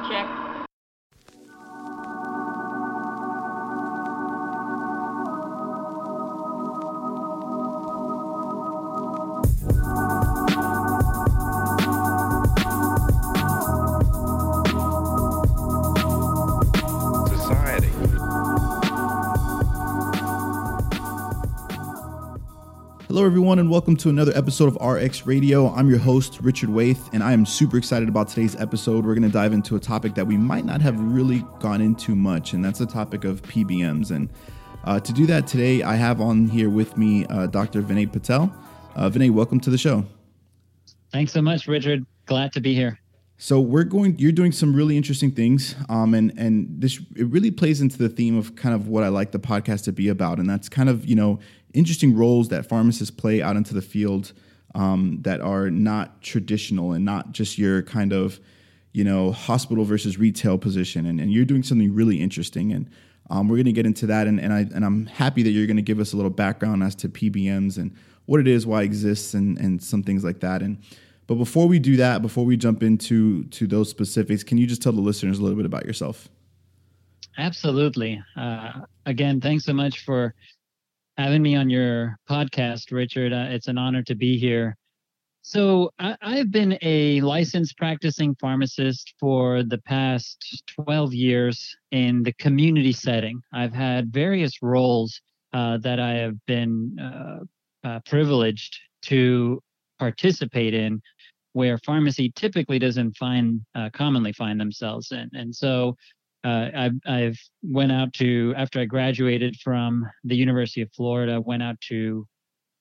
check. Hello, everyone, and welcome to another episode of RX Radio. I'm your host, Richard Waithe, and I am super excited about today's episode. We're going to dive into a topic that we might not have really gone into much, and that's the topic of PBMs. And uh, to do that today, I have on here with me uh, Dr. Vinay Patel. Uh, Vinay, welcome to the show. Thanks so much, Richard. Glad to be here. So we're going. You're doing some really interesting things, um, and and this it really plays into the theme of kind of what I like the podcast to be about, and that's kind of you know interesting roles that pharmacists play out into the field um, that are not traditional and not just your kind of you know hospital versus retail position, and, and you're doing something really interesting, and um, we're going to get into that, and and I and I'm happy that you're going to give us a little background as to PBMs and what it is, why it exists, and and some things like that, and. But before we do that, before we jump into to those specifics, can you just tell the listeners a little bit about yourself? Absolutely. Uh, again, thanks so much for having me on your podcast, Richard. Uh, it's an honor to be here. So, I, I've been a licensed practicing pharmacist for the past 12 years in the community setting. I've had various roles uh, that I have been uh, uh, privileged to participate in where pharmacy typically doesn't find uh, commonly find themselves in and so uh, I've, I've went out to after i graduated from the university of florida went out to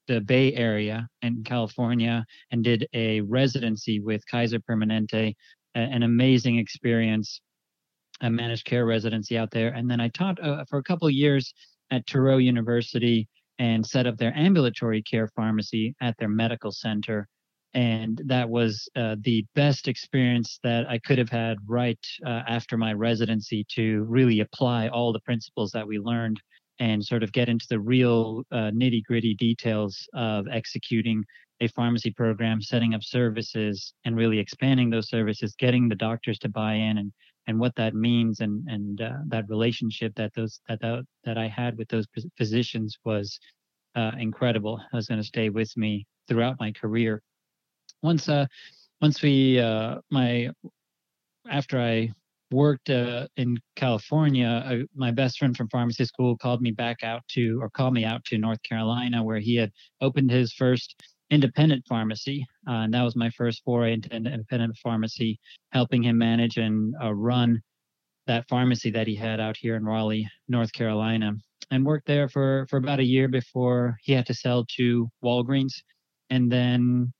the bay area in california and did a residency with kaiser permanente an amazing experience a managed care residency out there and then i taught uh, for a couple years at Touro University and set up their ambulatory care pharmacy at their medical center. And that was uh, the best experience that I could have had right uh, after my residency to really apply all the principles that we learned and sort of get into the real uh, nitty gritty details of executing a pharmacy program, setting up services, and really expanding those services, getting the doctors to buy in, and and what that means, and and uh, that relationship that those that that, that I had with those physicians was uh, incredible. Was going to stay with me throughout my career. Once uh once we uh my after I worked uh, in California, uh, my best friend from pharmacy school called me back out to, or called me out to North Carolina, where he had opened his first independent pharmacy. Uh, and that was my first foray into independent pharmacy, helping him manage and uh, run that pharmacy that he had out here in Raleigh, North Carolina, and worked there for, for about a year before he had to sell to Walgreens. And then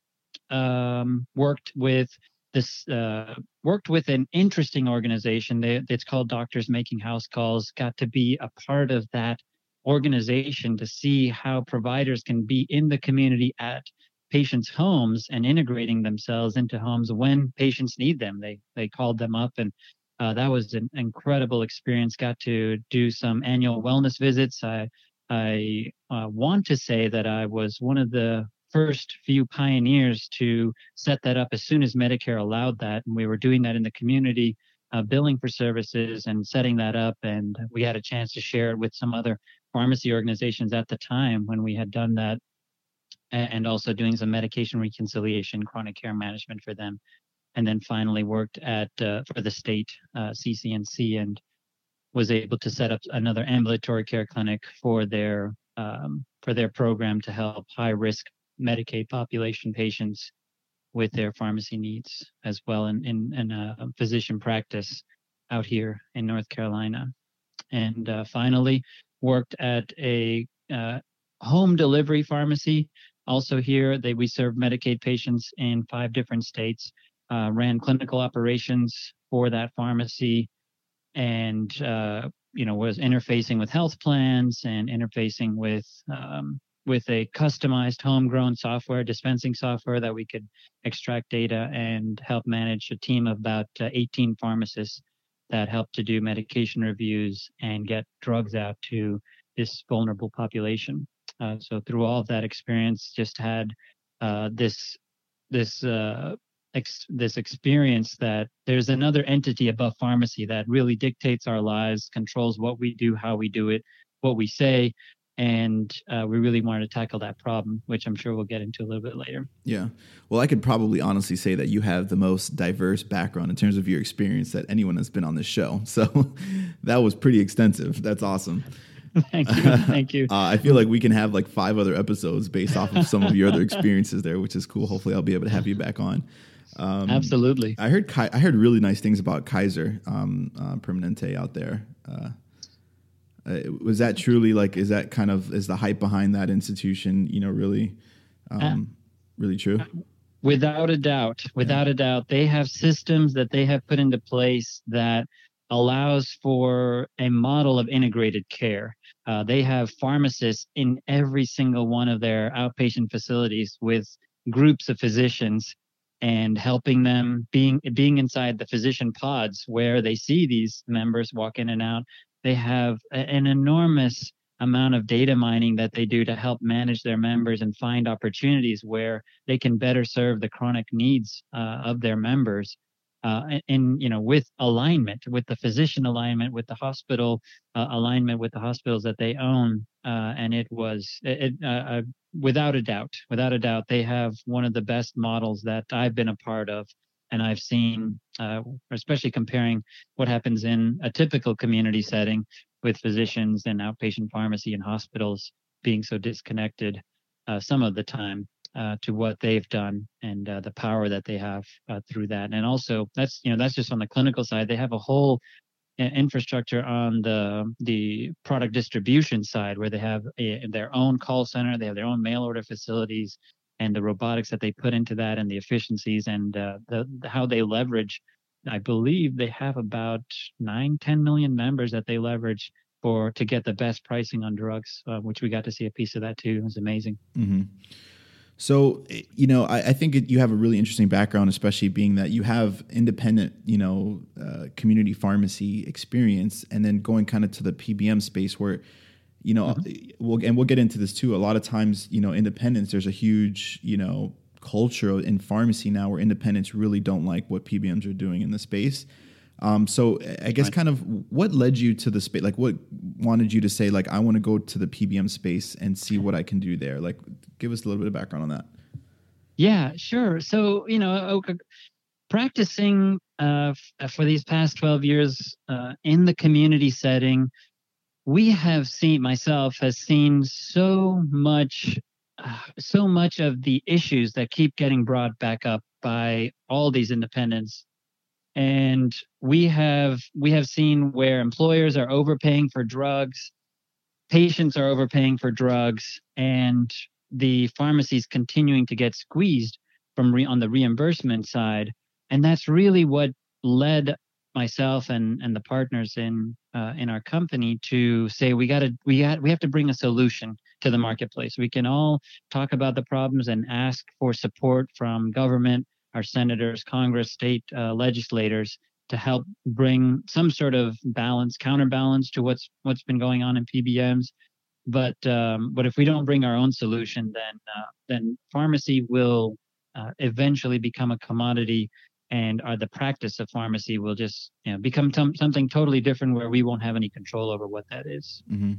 um, worked with this uh, worked with an interesting organization. They, it's called Doctors Making House Calls. Got to be a part of that organization to see how providers can be in the community at patients' homes and integrating themselves into homes when patients need them. They they called them up and. Uh, that was an incredible experience. Got to do some annual wellness visits. I I uh, want to say that I was one of the first few pioneers to set that up as soon as Medicare allowed that. And we were doing that in the community, uh, billing for services and setting that up. And we had a chance to share it with some other pharmacy organizations at the time when we had done that. And also doing some medication reconciliation, chronic care management for them. And then finally worked at uh, for the state uh, CCNC and was able to set up another ambulatory care clinic for their um, for their program to help high risk Medicaid population patients with their pharmacy needs as well in, in, in a physician practice out here in North Carolina. And uh, finally, worked at a uh, home delivery pharmacy. Also here, they we serve Medicaid patients in five different states. Uh, ran clinical operations for that pharmacy, and uh, you know was interfacing with health plans and interfacing with um, with a customized homegrown software dispensing software that we could extract data and help manage a team of about uh, 18 pharmacists that help to do medication reviews and get drugs out to this vulnerable population. Uh, so through all of that experience, just had uh, this this uh, ex- this experience that there's another entity above pharmacy that really dictates our lives, controls what we do, how we do it, what we say, and uh, we really wanted to tackle that problem, which I'm sure we'll get into a little bit later. Yeah. Well, I could probably honestly say that you have the most diverse background in terms of your experience that anyone has been on this show. So that was pretty extensive. That's awesome. Thank you. Thank you. uh, I feel like we can have like five other episodes based off of some of your other experiences there, which is cool. Hopefully, I'll be able to have you back on. Um, Absolutely. I heard I heard really nice things about Kaiser um, uh, Permanente out there. Uh, uh, was that truly like? Is that kind of is the hype behind that institution? You know, really, um, really true. Without a doubt, without yeah. a doubt, they have systems that they have put into place that allows for a model of integrated care. Uh, they have pharmacists in every single one of their outpatient facilities with groups of physicians and helping them being being inside the physician pods where they see these members walk in and out they have an enormous amount of data mining that they do to help manage their members and find opportunities where they can better serve the chronic needs uh, of their members uh, in you know with alignment with the physician alignment with the hospital uh, alignment with the hospitals that they own uh, and it was it, without a doubt without a doubt they have one of the best models that I've been a part of and I've seen uh, especially comparing what happens in a typical community setting with physicians and outpatient pharmacy and hospitals being so disconnected some of the time uh, to what they've done and uh, the power that they have uh, through that. And also, that's you know that's just on the clinical side. They have a whole uh, infrastructure on the the product distribution side where they have a, their own call center, they have their own mail order facilities, and the robotics that they put into that, and the efficiencies and uh, the, how they leverage. I believe they have about nine, 10 million members that they leverage for to get the best pricing on drugs, uh, which we got to see a piece of that too. It was amazing. Mm-hmm. So, you know, I, I think it, you have a really interesting background, especially being that you have independent, you know, uh, community pharmacy experience, and then going kind of to the PBM space where, you know, mm-hmm. we'll and we'll get into this too. A lot of times, you know, independence. There's a huge, you know, culture in pharmacy now where independents really don't like what PBMs are doing in the space. Um, so I guess kind of what led you to the space? Like what wanted you to say like I want to go to the PBM space and see what I can do there? Like give us a little bit of background on that. Yeah, sure. So you know, okay, practicing uh, for these past twelve years uh, in the community setting, we have seen myself has seen so much, uh, so much of the issues that keep getting brought back up by all these independents. And we have we have seen where employers are overpaying for drugs patients are overpaying for drugs and the pharmacies continuing to get squeezed from re- on the reimbursement side. And that's really what led myself and and the partners in uh, in our company to say we got to we got we have to bring a solution to the marketplace we can all talk about the problems and ask for support from government our senators, Congress, state uh, legislators to help bring some sort of balance, counterbalance to what's what's been going on in PBMs. But um, but if we don't bring our own solution, then uh, then pharmacy will uh, eventually become a commodity, and uh, the practice of pharmacy will just you know, become t- something totally different, where we won't have any control over what that is. Mm-hmm.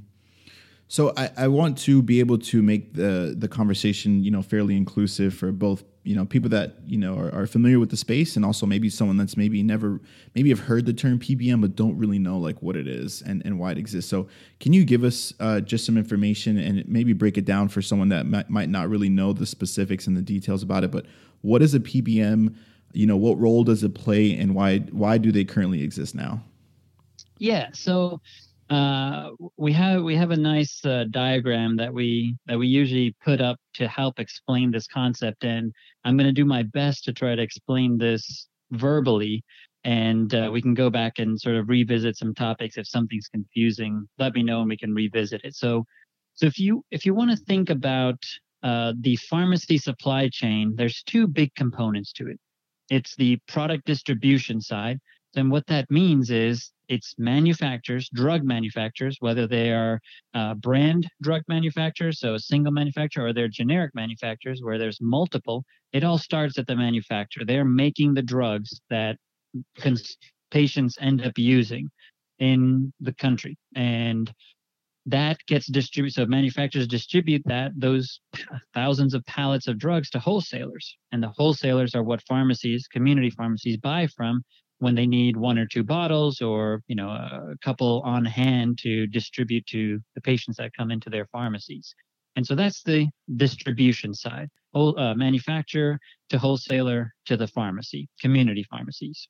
So I, I want to be able to make the the conversation, you know, fairly inclusive for both, you know, people that you know are, are, familiar with the space, and also maybe someone that's maybe never, maybe have heard the term PBM but don't really know like what it is and, and why it exists. So can you give us uh, just some information and maybe break it down for someone that might, might not really know the specifics and the details about it? But what is a PBM? You know, what role does it play, and why why do they currently exist now? Yeah, so uh, we have we have a nice uh, diagram that we that we usually put up to help explain this concept, and I'm going to do my best to try to explain this verbally, and uh, we can go back and sort of revisit some topics if something's confusing. Let me know, and we can revisit it. So, so if you if you want to think about uh, the pharmacy supply chain, there's two big components to it. It's the product distribution side. Then what that means is it's manufacturers, drug manufacturers, whether they are uh, brand drug manufacturers, so a single manufacturer, or they're generic manufacturers where there's multiple. It all starts at the manufacturer. They're making the drugs that cons- patients end up using in the country, and that gets distributed. So manufacturers distribute that those thousands of pallets of drugs to wholesalers, and the wholesalers are what pharmacies, community pharmacies, buy from when they need one or two bottles or you know a couple on hand to distribute to the patients that come into their pharmacies and so that's the distribution side whole, uh, manufacturer to wholesaler to the pharmacy community pharmacies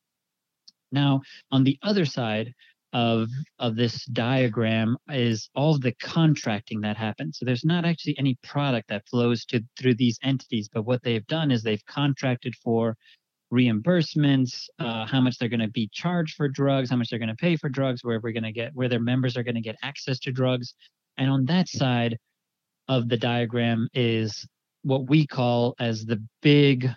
now on the other side of of this diagram is all the contracting that happens so there's not actually any product that flows to through these entities but what they've done is they've contracted for reimbursements, uh, how much they're going to be charged for drugs, how much they're going to pay for drugs, where we're going to get, where their members are going to get access to drugs. And on that side of the diagram is what we call as the big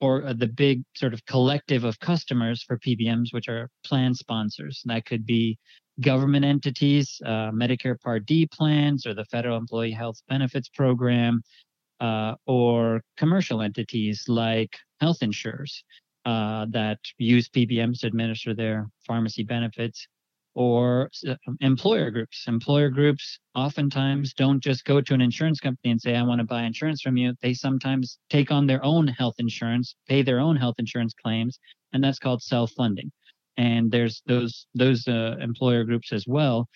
or uh, the big sort of collective of customers for PBMs, which are plan sponsors. And That could be government entities, uh, Medicare Part D plans, or the Federal Employee Health Benefits Program, uh, or commercial entities like health insurers uh, that use PBMs to administer their pharmacy benefits, or uh, employer groups. Employer groups oftentimes don't just go to an insurance company and say, I want to buy insurance from you. They sometimes take on their own health insurance, pay their own health insurance claims, and that's called self funding. And there's those those uh, employer groups as well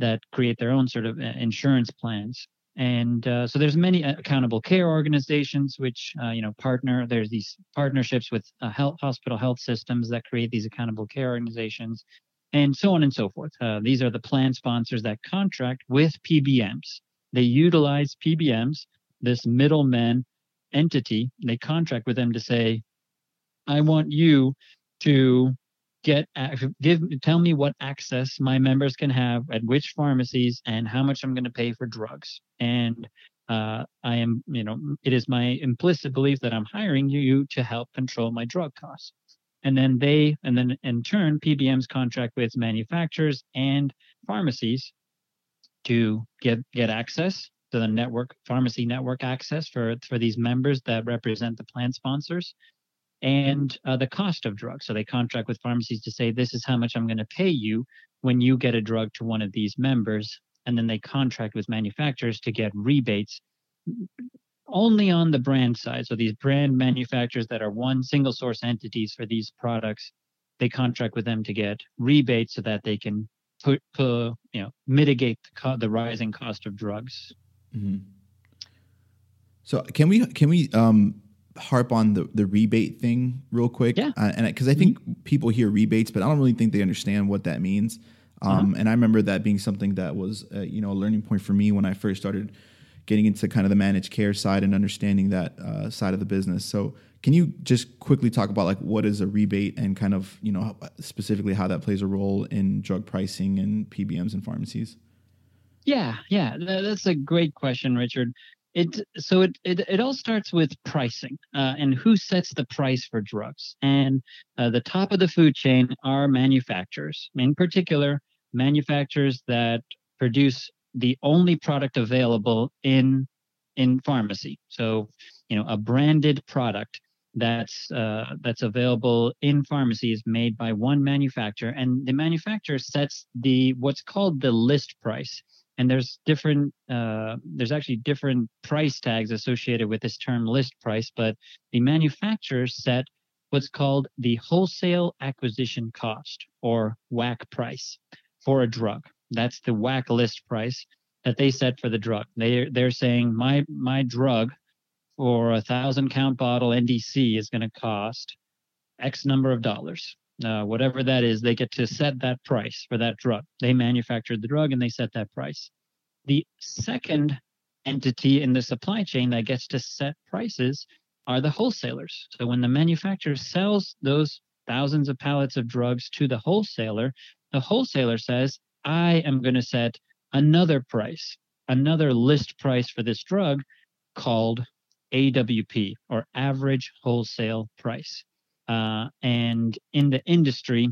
that create their own sort of uh, insurance plans and uh, so there's many uh, accountable care organizations which uh, you know partner there's these partnerships with health hospital health systems that create these accountable care organizations and so on and so forth uh, these are the plan sponsors that contract with pbms they utilize pbms this middleman entity they contract with them to say i want you to get give tell me what access my members can have at which pharmacies and how much I'm going to pay for drugs. And uh, I am, you know, it is my implicit belief that I'm hiring you to help control my drug costs. And then they, and then in turn, PBMs contract with manufacturers and pharmacies to get get access to the network pharmacy network access for for these members that represent the plan sponsors and uh, the cost of drugs. So they contract with pharmacies to say, this is how much I'm going to pay you when you get a drug to one of these members. And then they contract with manufacturers to get rebates only on the brand side. So these brand manufacturers that are one single source entities for these products, they contract with them to get rebates so that they can put, put you know, mitigate the, co- the rising cost of drugs. Mm-hmm. So can we can we um, harp on the, the rebate thing real quick. Yeah. Uh, and because I think mm-hmm. people hear rebates, but I don't really think they understand what that means. Um, uh-huh. And I remember that being something that was, uh, you know, a learning point for me when I first started getting into kind of the managed care side and understanding that uh, side of the business. So can you just quickly talk about like what is a rebate and kind of, you know, specifically how that plays a role in drug pricing and PBMs and pharmacies? Yeah, yeah, that's a great question, Richard it so it, it it all starts with pricing uh, and who sets the price for drugs and uh, the top of the food chain are manufacturers in particular manufacturers that produce the only product available in in pharmacy. So you know a branded product that's uh, that's available in pharmacies made by one manufacturer and the manufacturer sets the what's called the list price. And there's different uh, there's actually different price tags associated with this term list price but the manufacturer set what's called the wholesale acquisition cost or WAC price for a drug that's the WAC list price that they set for the drug they they're saying my my drug for a thousand count bottle ndc is going to cost x number of dollars uh, whatever that is, they get to set that price for that drug. They manufactured the drug and they set that price. The second entity in the supply chain that gets to set prices are the wholesalers. So when the manufacturer sells those thousands of pallets of drugs to the wholesaler, the wholesaler says, I am going to set another price, another list price for this drug called AWP or average wholesale price. Uh, and in the industry,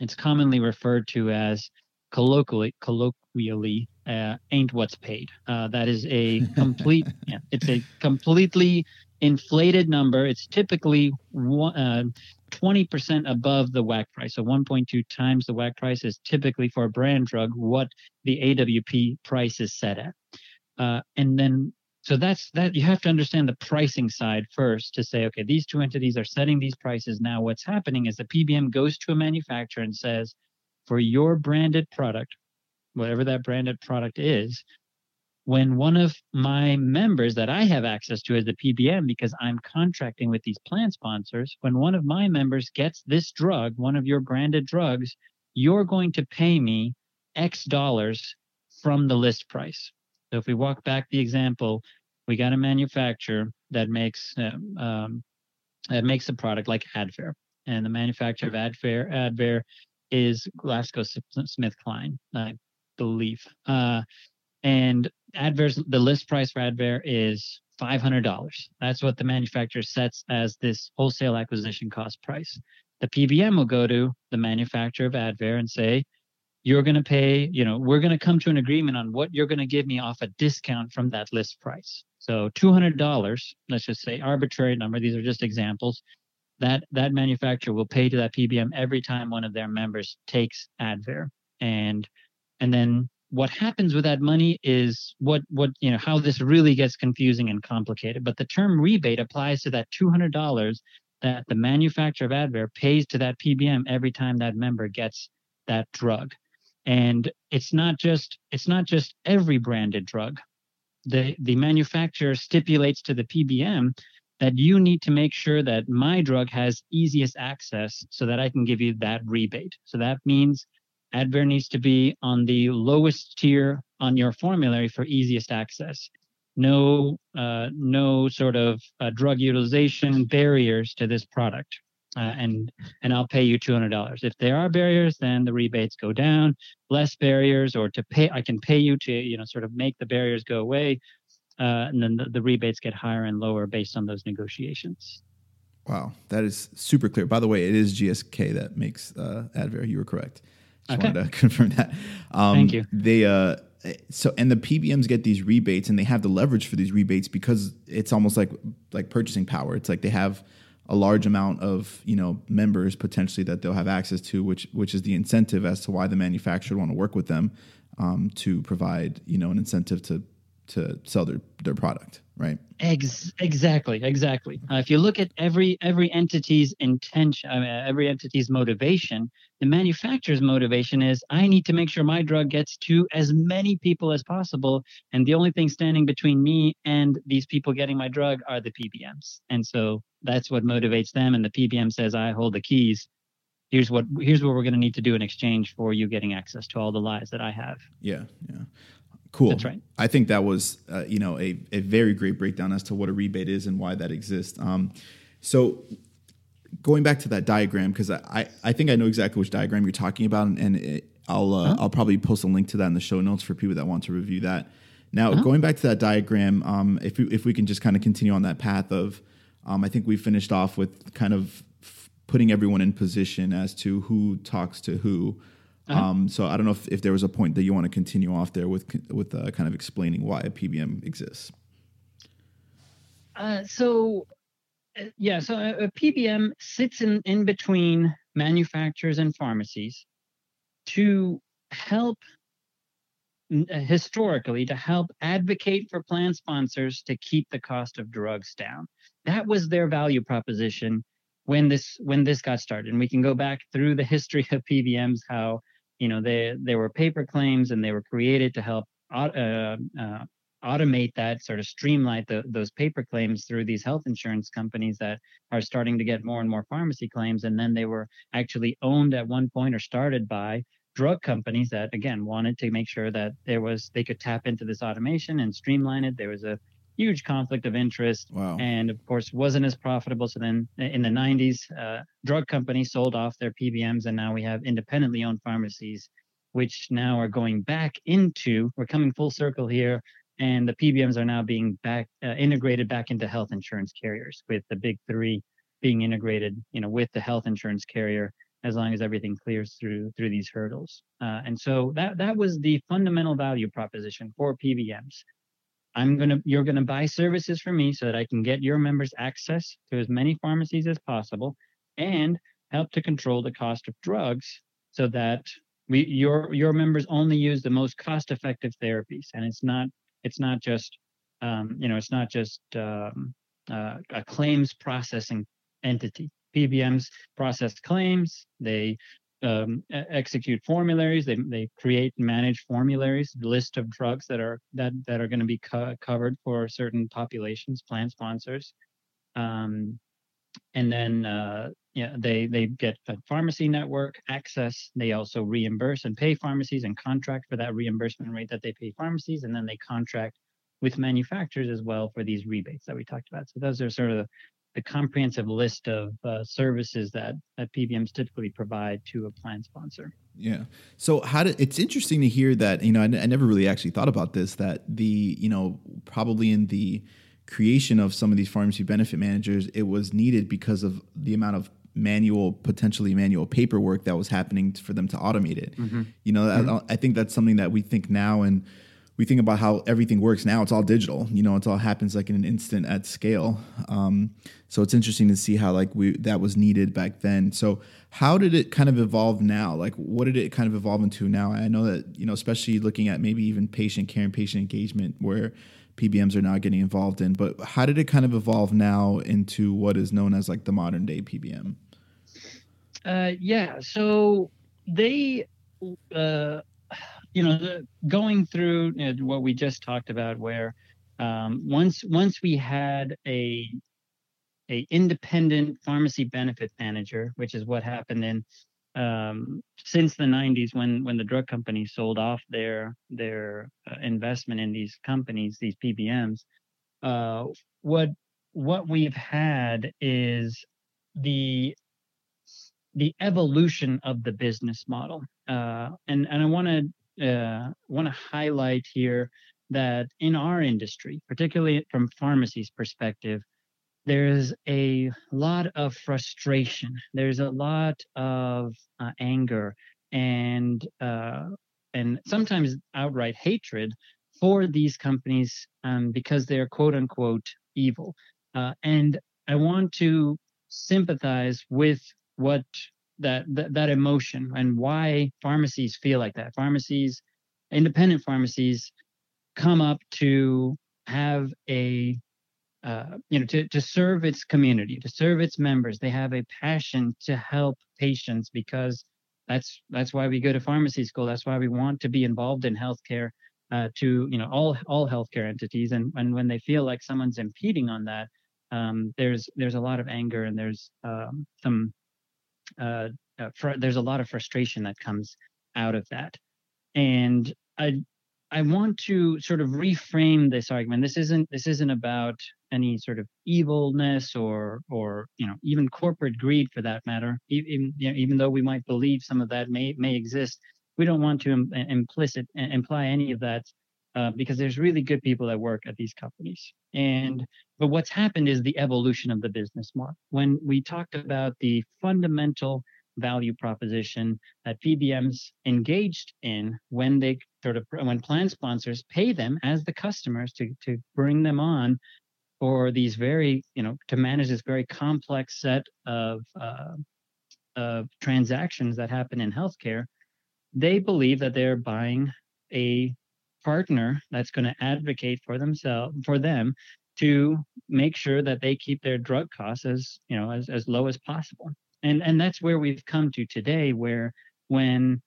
it's commonly referred to as colloquially colloquially uh, ain't what's paid. Uh, that is a complete yeah, it's a completely inflated number. It's typically one, uh, 20% above the WAC price. So 1.2 times the WAC price is typically for a brand drug what the AWP price is set at. Uh, and then so that's that you have to understand the pricing side first to say okay these two entities are setting these prices now what's happening is the pbm goes to a manufacturer and says for your branded product whatever that branded product is when one of my members that i have access to as the pbm because i'm contracting with these plan sponsors when one of my members gets this drug one of your branded drugs you're going to pay me x dollars from the list price so if we walk back the example, we got a manufacturer that makes um, um, that makes a product like Advair, and the manufacturer of Advair Advair is GlaxoSmithKline, I believe. Uh, and Advair's the list price for Advair is five hundred dollars. That's what the manufacturer sets as this wholesale acquisition cost price. The PBM will go to the manufacturer of Advair and say, you're going to pay, you know, we're going to come to an agreement on what you're going to give me off a discount from that list price. So $200, let's just say arbitrary number, these are just examples. That that manufacturer will pay to that PBM every time one of their members takes Advair. And and then what happens with that money is what what you know how this really gets confusing and complicated. But the term rebate applies to that $200 that the manufacturer of Advair pays to that PBM every time that member gets that drug. And it's not just it's not just every branded drug. The the manufacturer stipulates to the pbm that you need to make sure that my drug has easiest access so that i can give you that rebate. So that means advair needs to be on the lowest tier on your formulary for easiest access no uh, no sort of uh, drug utilization barriers to this product uh, and and I'll pay you two hundred dollars. If there are barriers, then the rebates go down. Less barriers, or to pay, I can pay you to you know sort of make the barriers go away, uh, and then the, the rebates get higher and lower based on those negotiations. Wow, that is super clear. By the way, it is GSK that makes uh, Advair. You were correct. Just okay. wanted to confirm that. Um, Thank you. They uh, so and the PBMs get these rebates and they have the leverage for these rebates because it's almost like like purchasing power. It's like they have a large amount of you know members potentially that they'll have access to, which which is the incentive as to why the manufacturer want to work with them um, to provide you know an incentive to to sell their their product right Ex- exactly exactly uh, if you look at every every entity's intention uh, every entity's motivation the manufacturer's motivation is i need to make sure my drug gets to as many people as possible and the only thing standing between me and these people getting my drug are the pbms and so that's what motivates them and the pbm says i hold the keys here's what here's what we're going to need to do in exchange for you getting access to all the lies that i have yeah yeah Cool. That's right. I think that was, uh, you know, a, a very great breakdown as to what a rebate is and why that exists. Um, so going back to that diagram, because I, I think I know exactly which diagram you're talking about, and, and it, I'll uh, huh I'll probably post a link to that in the show notes for people that want to review that. Now, uh-huh. going back to that diagram, um, if we, if we can just kind of continue on that path of, um, I think we finished off with kind of f- putting everyone in position as to who talks to who. Uh-huh. Um, so I don't know if, if there was a point that you want to continue off there with with uh, kind of explaining why a PBM exists. Uh, so yeah, so a, a, PBM sits in in between manufacturers and pharmacies to help uh, historically to help advocate for plan sponsors to keep the cost of drugs down. That was their value proposition when this when this got started and we can go back through the history of PBMs how you know they they were paper claims and they were created to help uh, uh, automate that sort of streamline the, those paper claims through these health insurance companies that are starting to get more and more pharmacy claims and then they were actually owned at one point or started by drug companies that again wanted to make sure that there was they could tap into this automation and streamline it. There was a huge conflict of interest wow. and of course wasn't as profitable. So then in the 90s uh, drug companies sold off their pbms and now we have independently owned pharmacies which now are going back into we're coming full circle here and the pbms are now being back uh, integrated back into health insurance carriers with the big three being integrated you know with the health insurance carrier as long as everything clears through through these hurdles. Uh, and so that that was the fundamental value proposition for PBMs. I'm gonna you're gonna buy services from me so that I can get your members access to as many pharmacies as possible and help to control the cost of drugs so that we your your members only use the most cost effective therapies and it's not it's not just um, you know it's not just um, uh, a claims processing entity. Pbms process claims they um, execute formularies they, they create and manage formularies list of drugs that are that that are going to be co- covered for certain populations plan sponsors. Um, and then uh, yeah, they they get a pharmacy network access. They also reimburse and pay pharmacies and contract for that reimbursement rate that they pay pharmacies, and then they contract with manufacturers as well for these rebates that we talked about. So those are sort of the, comprehensive list of uh, services that that PBMs typically provide to a plan sponsor. Yeah. So how did it's interesting to hear that you know I, I never really actually thought about this that the you know probably in the creation of some of these pharmacy benefit managers it was needed because of the amount of manual, potentially manual paperwork that was happening for them to automate it. Mm-hmm. You know, mm-hmm. I, I, think that's something that we think now and we think about how everything works now. It's all digital. You know, it all happens like in an instant at scale. Um, so it's interesting to see how like we that was needed back then. So how did it kind of evolve now? Like what did it kind of evolve into now? I know that you know, especially looking at maybe even patient care and patient engagement, where PBMs are now getting involved in. But how did it kind of evolve now into what is known as like the modern day PBM? Uh, yeah. So they, uh, you know, the, going through you know, what we just talked about, where um, once once we had a a independent pharmacy benefit manager, which is what happened in um, since the 90s when when the drug companies sold off their their uh, investment in these companies, these PBMs. Uh, what what we've had is the the evolution of the business model. Uh, and and I want to uh, want to highlight here that in our industry, particularly from pharmacy's perspective, there's a lot of frustration. There's a lot of uh, anger and uh, and sometimes outright hatred for these companies um, because they're quote unquote evil. Uh, and I want to sympathize with what that, that that emotion and why pharmacies feel like that. Pharmacies, independent pharmacies, come up to have a uh, you know to, to serve its community to serve its members. They have a passion to help patients because that's that's why we go to pharmacy school. That's why we want to be involved in healthcare uh, to you know all all healthcare entities. And and when they feel like someone's impeding on that um, there's there's a lot of anger and there's um, some uh, uh, fr- there's a lot of frustration that comes out of that. And I I want to sort of reframe this argument. This isn't this isn't about any sort of evilness or or you know even corporate greed for that matter. Even you know, even though we might believe some of that may may exist, we don't want to Im- implicit imply any of that uh, because there's really good people that work at these companies. And but what's happened is the evolution of the business model. When we talked about the fundamental value proposition that PBMs engaged in when they sort of when plan sponsors pay them as the customers to to bring them on for these very you know to manage this very complex set of uh, of transactions that happen in healthcare. They believe that they're buying a partner that's going to advocate for themselves for them to make sure that they keep their drug costs as you know as, as low as possible and and that's where we've come to today where when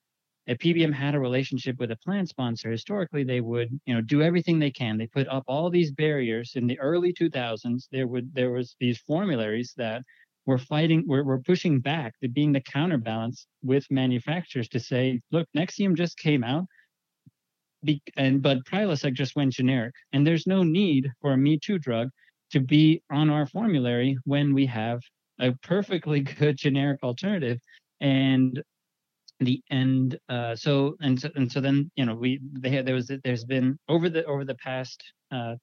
a PBM had a relationship with a plan sponsor, historically they would, you know, do everything they can. They put up all these barriers. In the early 2000s, there would there was these formularies that were fighting, were, were pushing back, to being the counterbalance with manufacturers to say, look, Nexium just came out, be, and but Prilosec just went generic, and there's no need for a Me Too drug to be on our formulary when we have a perfectly good generic alternative, and the end. Uh, so and so and so then you know we they there was there's been over the over the past uh,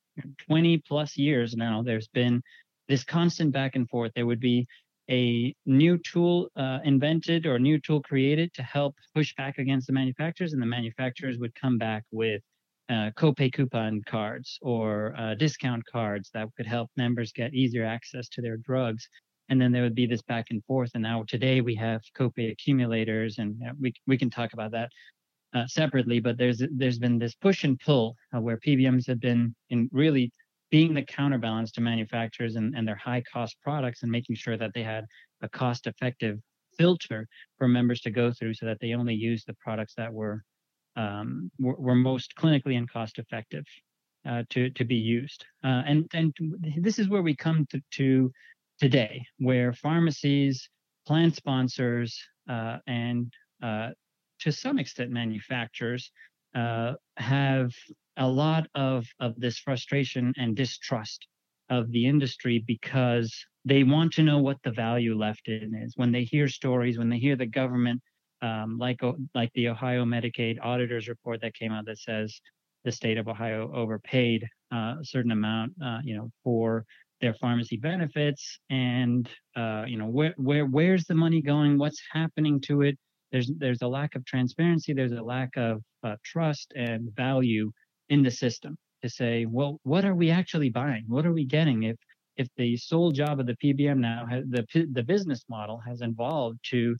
20 plus years now there's been this constant back and forth. There would be a new tool uh, invented or new tool created to help push back against the manufacturers, and the manufacturers would come back with uh, copay coupon cards or uh, discount cards that could help members get easier access to their drugs. And then there would be this back and forth. And now today we have copay accumulators, and we we can talk about that uh, separately. But there's there's been this push and pull uh, where PBMs have been in really being the counterbalance to manufacturers and, and their high cost products and making sure that they had a cost effective filter for members to go through so that they only use the products that were um, were, were, most clinically and cost effective uh, to to be used. Uh, and and this is where we come to, to today, where pharmacies, plan sponsors, uh, and uh, to some extent manufacturers uh, have a lot of of this frustration and distrust of the industry because they want to know what the value left in is. When they hear stories when they hear the government um, like like the ohio medicaid auditors report that came out that says the state of ohio overpaid uh, a certain amount uh, you know for their pharmacy benefits and uh, you know where where where's the money going? What's happening to it there's there's a lack of transparency there's a lack of uh, trust and value in the system to say, well, what are we actually buying? What are we getting if if the sole job of the PBM now has, the the business model has evolved to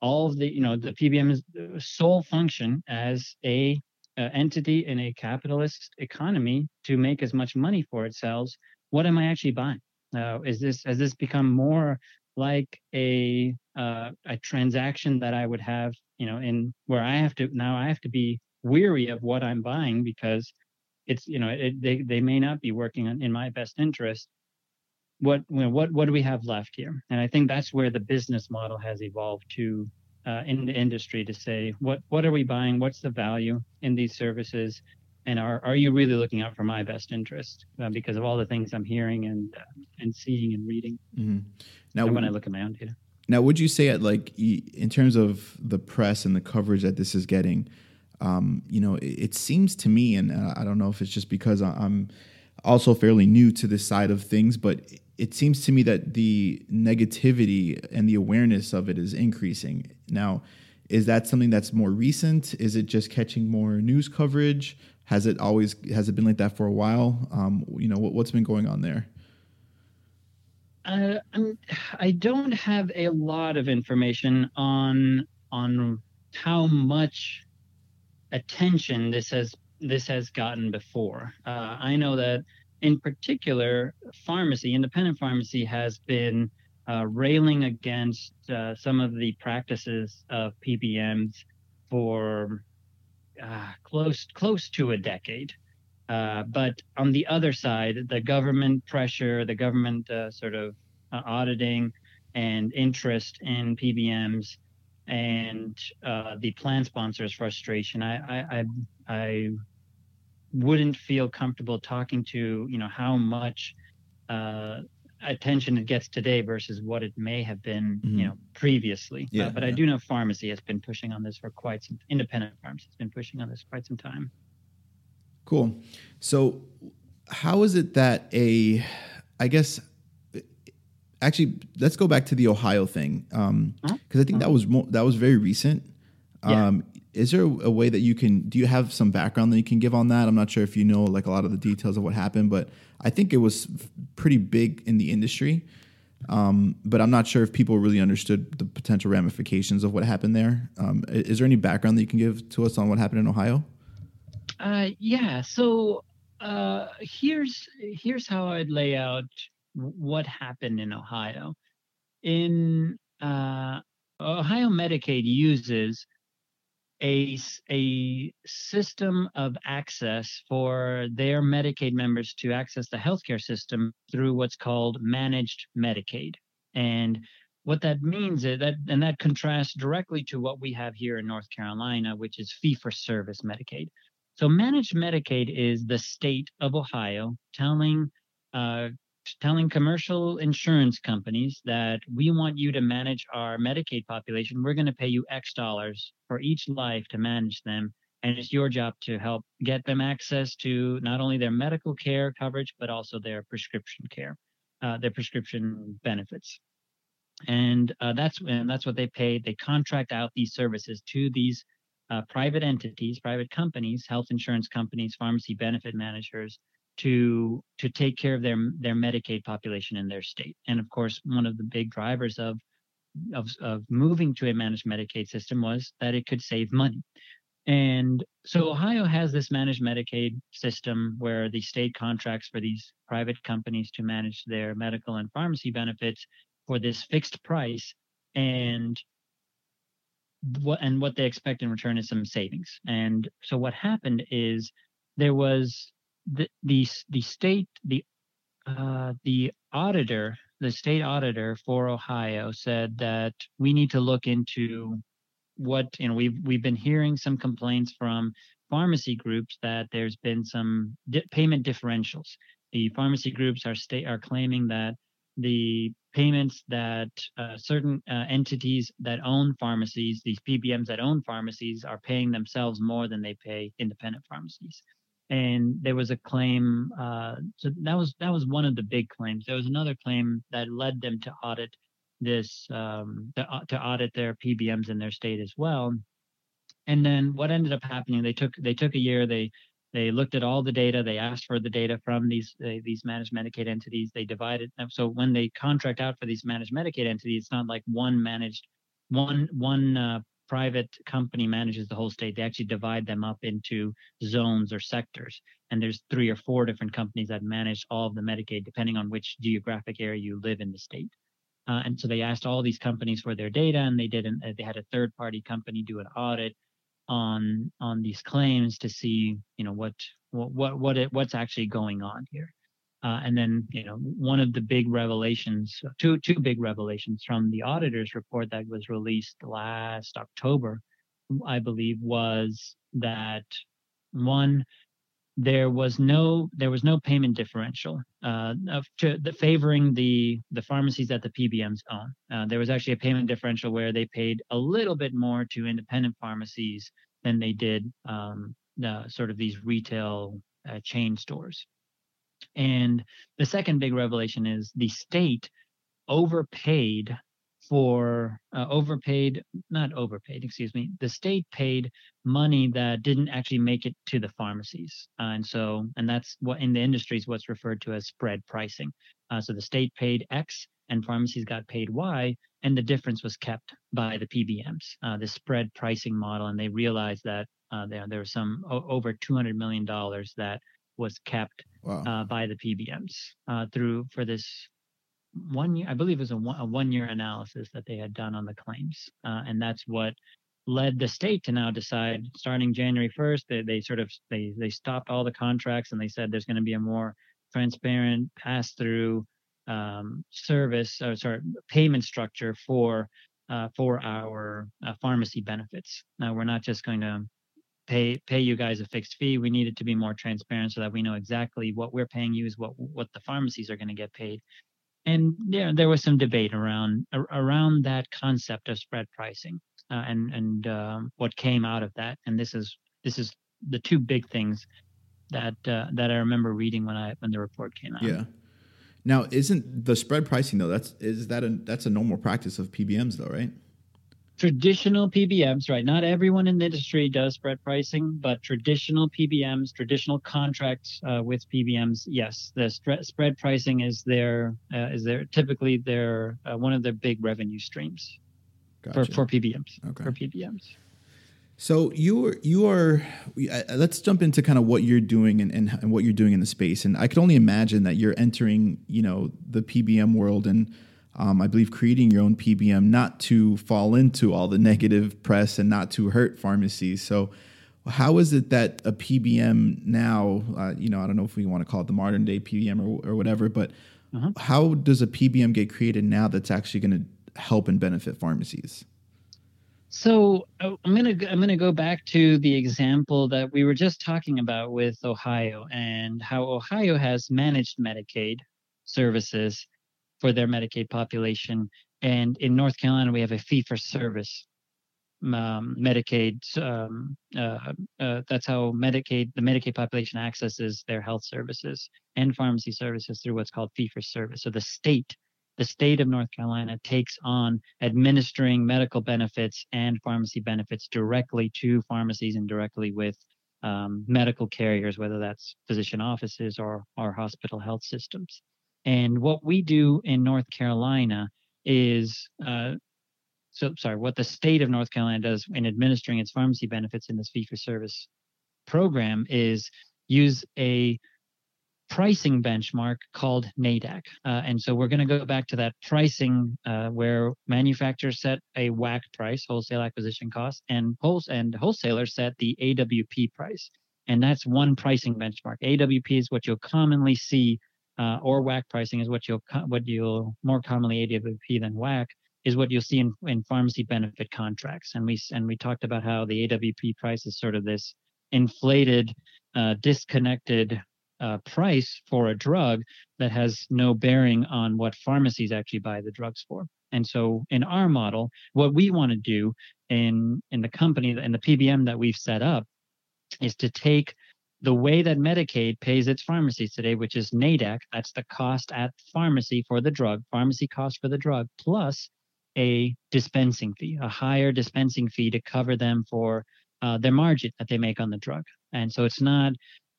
all of the you know the PBM's sole function as a uh, entity in a capitalist economy to make as much money for itself. What am I actually buying? Uh, is this has this become more like a uh, a transaction that I would have you know in where I have to now I have to be weary of what I'm buying because it's you know it, they they may not be working in my best interest. What you know, what what do we have left here? And I think that's where the business model has evolved to uh, in the industry to say what what are we buying? What's the value in these services? And are are you really looking out for my best interest? Uh, because of all the things I'm hearing and uh, and seeing and reading. Mm-hmm. Now, and when I look at my own data. Now, would you say at like in terms of the press and the coverage that this is getting? um, you know, it, it, seems to me, and I don't know if it's just because I'm also fairly new to this side of things, but it seems to me that the negativity and the awareness of it is increasing. Now, is that something that's more recent? Is it just catching more news coverage? Has it always has it been like that for a while? Um, you know, what, has been going on there? Uh, I don't have a lot of information on on how much attention this has this has gotten before. Uh, I know that in particular, pharmacy, independent pharmacy, has been uh, railing against uh, some of the practices of PBMs for uh, close close to a decade. Uh, but on the other side, the government pressure, the government uh, sort of auditing and interest in PBMs and uh, the plan sponsor's frustration. I, I, I, I wouldn't feel comfortable talking to you know how much uh, attention it gets today versus what it may have been mm-hmm. you know previously. Yeah, uh, but yeah. I do know pharmacy has been pushing on this for quite some independent pharmacy has been pushing on this quite some time. Cool. So how is it that a I guess actually let's go back to the Ohio thing because um, uh-huh. I think that was more, that was very recent. Yeah. Um, is there a way that you can do you have some background that you can give on that? I'm not sure if you know like a lot of the details of what happened, but I think it was pretty big in the industry. Um, but I'm not sure if people really understood the potential ramifications of what happened there. Um, is there any background that you can give to us on what happened in Ohio? Uh, yeah. So uh, here's here's how I'd lay out what happened in Ohio. In uh, Ohio, Medicaid uses a, a system of access for their Medicaid members to access the healthcare system through what's called managed Medicaid. And what that means is that, and that contrasts directly to what we have here in North Carolina, which is fee for service Medicaid. So, managed Medicaid is the state of Ohio telling uh, telling commercial insurance companies that we want you to manage our Medicaid population. We're going to pay you X dollars for each life to manage them. And it's your job to help get them access to not only their medical care coverage, but also their prescription care, uh, their prescription benefits. and uh, that's and that's what they pay. They contract out these services to these uh, private entities, private companies, health insurance companies, pharmacy benefit managers to to take care of their their Medicaid population in their state. And of course, one of the big drivers of of, of moving to a managed Medicaid system was that it could save money. And so Ohio has this managed Medicaid system where the state contracts for these private companies to manage their medical and pharmacy benefits for this fixed price and what and what they expect in return is some savings. And so what happened is there was the the, the state the uh, the auditor the state auditor for Ohio said that we need to look into what you know we've we've been hearing some complaints from pharmacy groups that there's been some di- payment differentials. The pharmacy groups are state are claiming that the payments that uh, certain uh, entities that own pharmacies, these PBMs that own pharmacies, are paying themselves more than they pay independent pharmacies. And there was a claim. Uh, so that was that was one of the big claims. There was another claim that led them to audit this um, to, to audit their PBMs in their state as well. And then what ended up happening? They took they took a year. They they looked at all the data. They asked for the data from these uh, these managed Medicaid entities. They divided them. So when they contract out for these managed Medicaid entities, it's not like one managed one one uh, private company manages the whole state. They actually divide them up into zones or sectors. And there's three or four different companies that manage all of the Medicaid, depending on which geographic area you live in the state. Uh, and so they asked all these companies for their data, and they did. An, uh, they had a third party company do an audit on on these claims to see, you know, what what what it, what's actually going on here. Uh, and then, you know, one of the big revelations, two two big revelations from the auditor's report that was released last October, I believe, was that one there was no there was no payment differential uh, of to, the, favoring the the pharmacies that the PBMs own. Uh, there was actually a payment differential where they paid a little bit more to independent pharmacies than they did um, the, sort of these retail uh, chain stores. And the second big revelation is the state overpaid for uh, overpaid, not overpaid, excuse me. The state paid money that didn't actually make it to the pharmacies, uh, and so and that's what in the industry is what's referred to as spread pricing. Uh, so the state paid X, and pharmacies got paid Y, and the difference was kept by the PBMs. Uh, the spread pricing model, and they realized that uh, there there was some o- over 200 million dollars that was kept wow. Uh, by the PBMs through for this one year, I believe it was a one, a one year analysis that they had done on the claims. Uh, and that's what led the state to now decide starting January 1st, they, they sort of, they, they stopped all the contracts and they said there's going to be a more transparent pass through um, service or sorry, payment structure for, uh, for our uh, pharmacy benefits. Now we're not just going to pay pay you guys a fixed fee. We need it to be more transparent so that we know exactly what we're paying you is what what the pharmacies are going to get paid and yeah, there was some debate around around that concept of spread pricing uh, and and um, what came out of that. And this is this is the two big things that uh, that I remember reading when I when the report came out. Yeah. Now, isn't the spread pricing though? That's is that a that's a normal practice of PBMs though, right? Traditional PBMs, right? Not everyone in the industry does spread pricing, but traditional PBMs, traditional contracts uh, with PBMs, yes, the spread pricing is their uh, is their typically their uh, one of their big revenue streams gotcha. for for PBMs. Okay. For PBMs. So you are you are. let's jump into kind of what you're doing and, and, and what you're doing in the space. And I could only imagine that you're entering, you know, the PBM world and um, I believe creating your own PBM not to fall into all the negative press and not to hurt pharmacies. So, how is it that a PBM now, uh, you know, I don't know if we want to call it the modern day PBM or, or whatever, but uh-huh. how does a PBM get created now that's actually going to help and benefit pharmacies? So oh, I'm gonna I'm gonna go back to the example that we were just talking about with Ohio and how Ohio has managed Medicaid services for their Medicaid population. And in North Carolina, we have a fee for service um, Medicaid. Um, uh, uh, that's how Medicaid, the Medicaid population accesses their health services and pharmacy services through what's called fee for service. So the state the state of North Carolina takes on administering medical benefits and pharmacy benefits directly to pharmacies and directly with um, medical carriers, whether that's physician offices or, or hospital health systems. And what we do in North Carolina is uh, so sorry, what the state of North Carolina does in administering its pharmacy benefits in this fee for service program is use a pricing benchmark called NADAC. Uh, and so we're going to go back to that pricing uh, where manufacturers set a WAC price, wholesale acquisition cost, and, wholes- and wholesalers set the AWP price. And that's one pricing benchmark. AWP is what you'll commonly see, uh, or WAC pricing is what you'll what you'll more commonly AWP than WAC is what you'll see in, in pharmacy benefit contracts. And we and we talked about how the AWP price is sort of this inflated, uh, disconnected uh, price for a drug that has no bearing on what pharmacies actually buy the drugs for. And so in our model, what we want to do in in the company in the PBM that we've set up is to take the way that Medicaid pays its pharmacies today, which is NADAC, that's the cost at pharmacy for the drug, pharmacy cost for the drug, plus a dispensing fee, a higher dispensing fee to cover them for uh, their margin that they make on the drug. And so it's not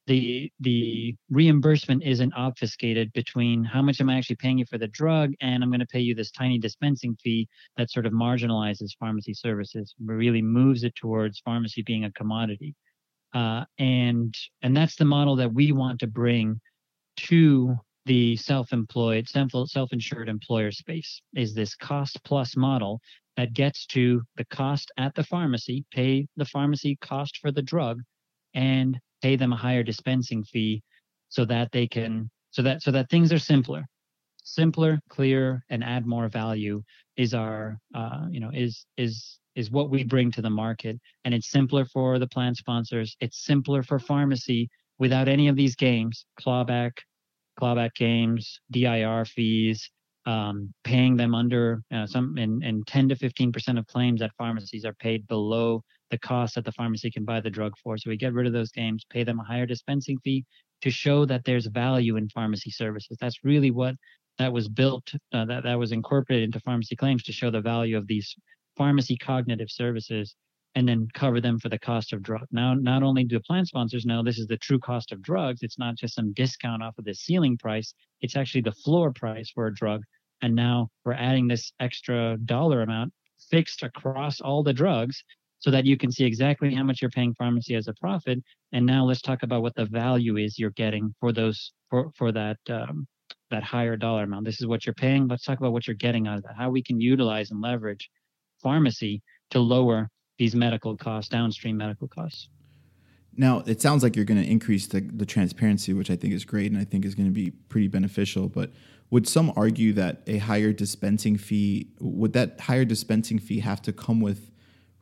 the the reimbursement isn't obfuscated between how much am I actually paying you for the drug and I'm going to pay you this tiny dispensing fee that sort of marginalizes pharmacy services, really moves it towards pharmacy being a commodity. Uh, and and that's the model that we want to bring to the self-employed, self-insured employer space is this cost plus model that gets to the cost at the pharmacy, pay the pharmacy cost for the drug, and pay them a higher dispensing fee so that they can so that so that things are simpler. Simpler clearer and add more value is our uh, you know is is is what we bring to the market and it's simpler for the plan sponsors it's simpler for pharmacy without any of these games clawback clawback games, DIR fees, um, paying them under uh, some and, and 10 to 15 percent of claims at pharmacies are paid below the cost that the pharmacy can buy the drug for. So we get rid of those games, pay them a higher dispensing fee to show that there's value in pharmacy services. That's really what that was built, uh, that that was incorporated into pharmacy claims to show the value of these pharmacy cognitive services and then cover them for the cost of drug. Now, not only do plan sponsors know this is the true cost of drugs, it's not just some discount off of the ceiling price, it's actually the floor price for a drug. And now we're adding this extra dollar amount fixed across all the drugs so that you can see exactly how much you're paying pharmacy as a profit. And now let's talk about what the value is you're getting for those for for that um, that higher dollar amount. This is what you're paying. Let's talk about what you're getting out of that. How we can utilize and leverage pharmacy to lower these medical costs, downstream medical costs. Now, it sounds like you're going to increase the, the transparency, which I think is great and I think is going to be pretty beneficial. But would some argue that a higher dispensing fee, would that higher dispensing fee have to come with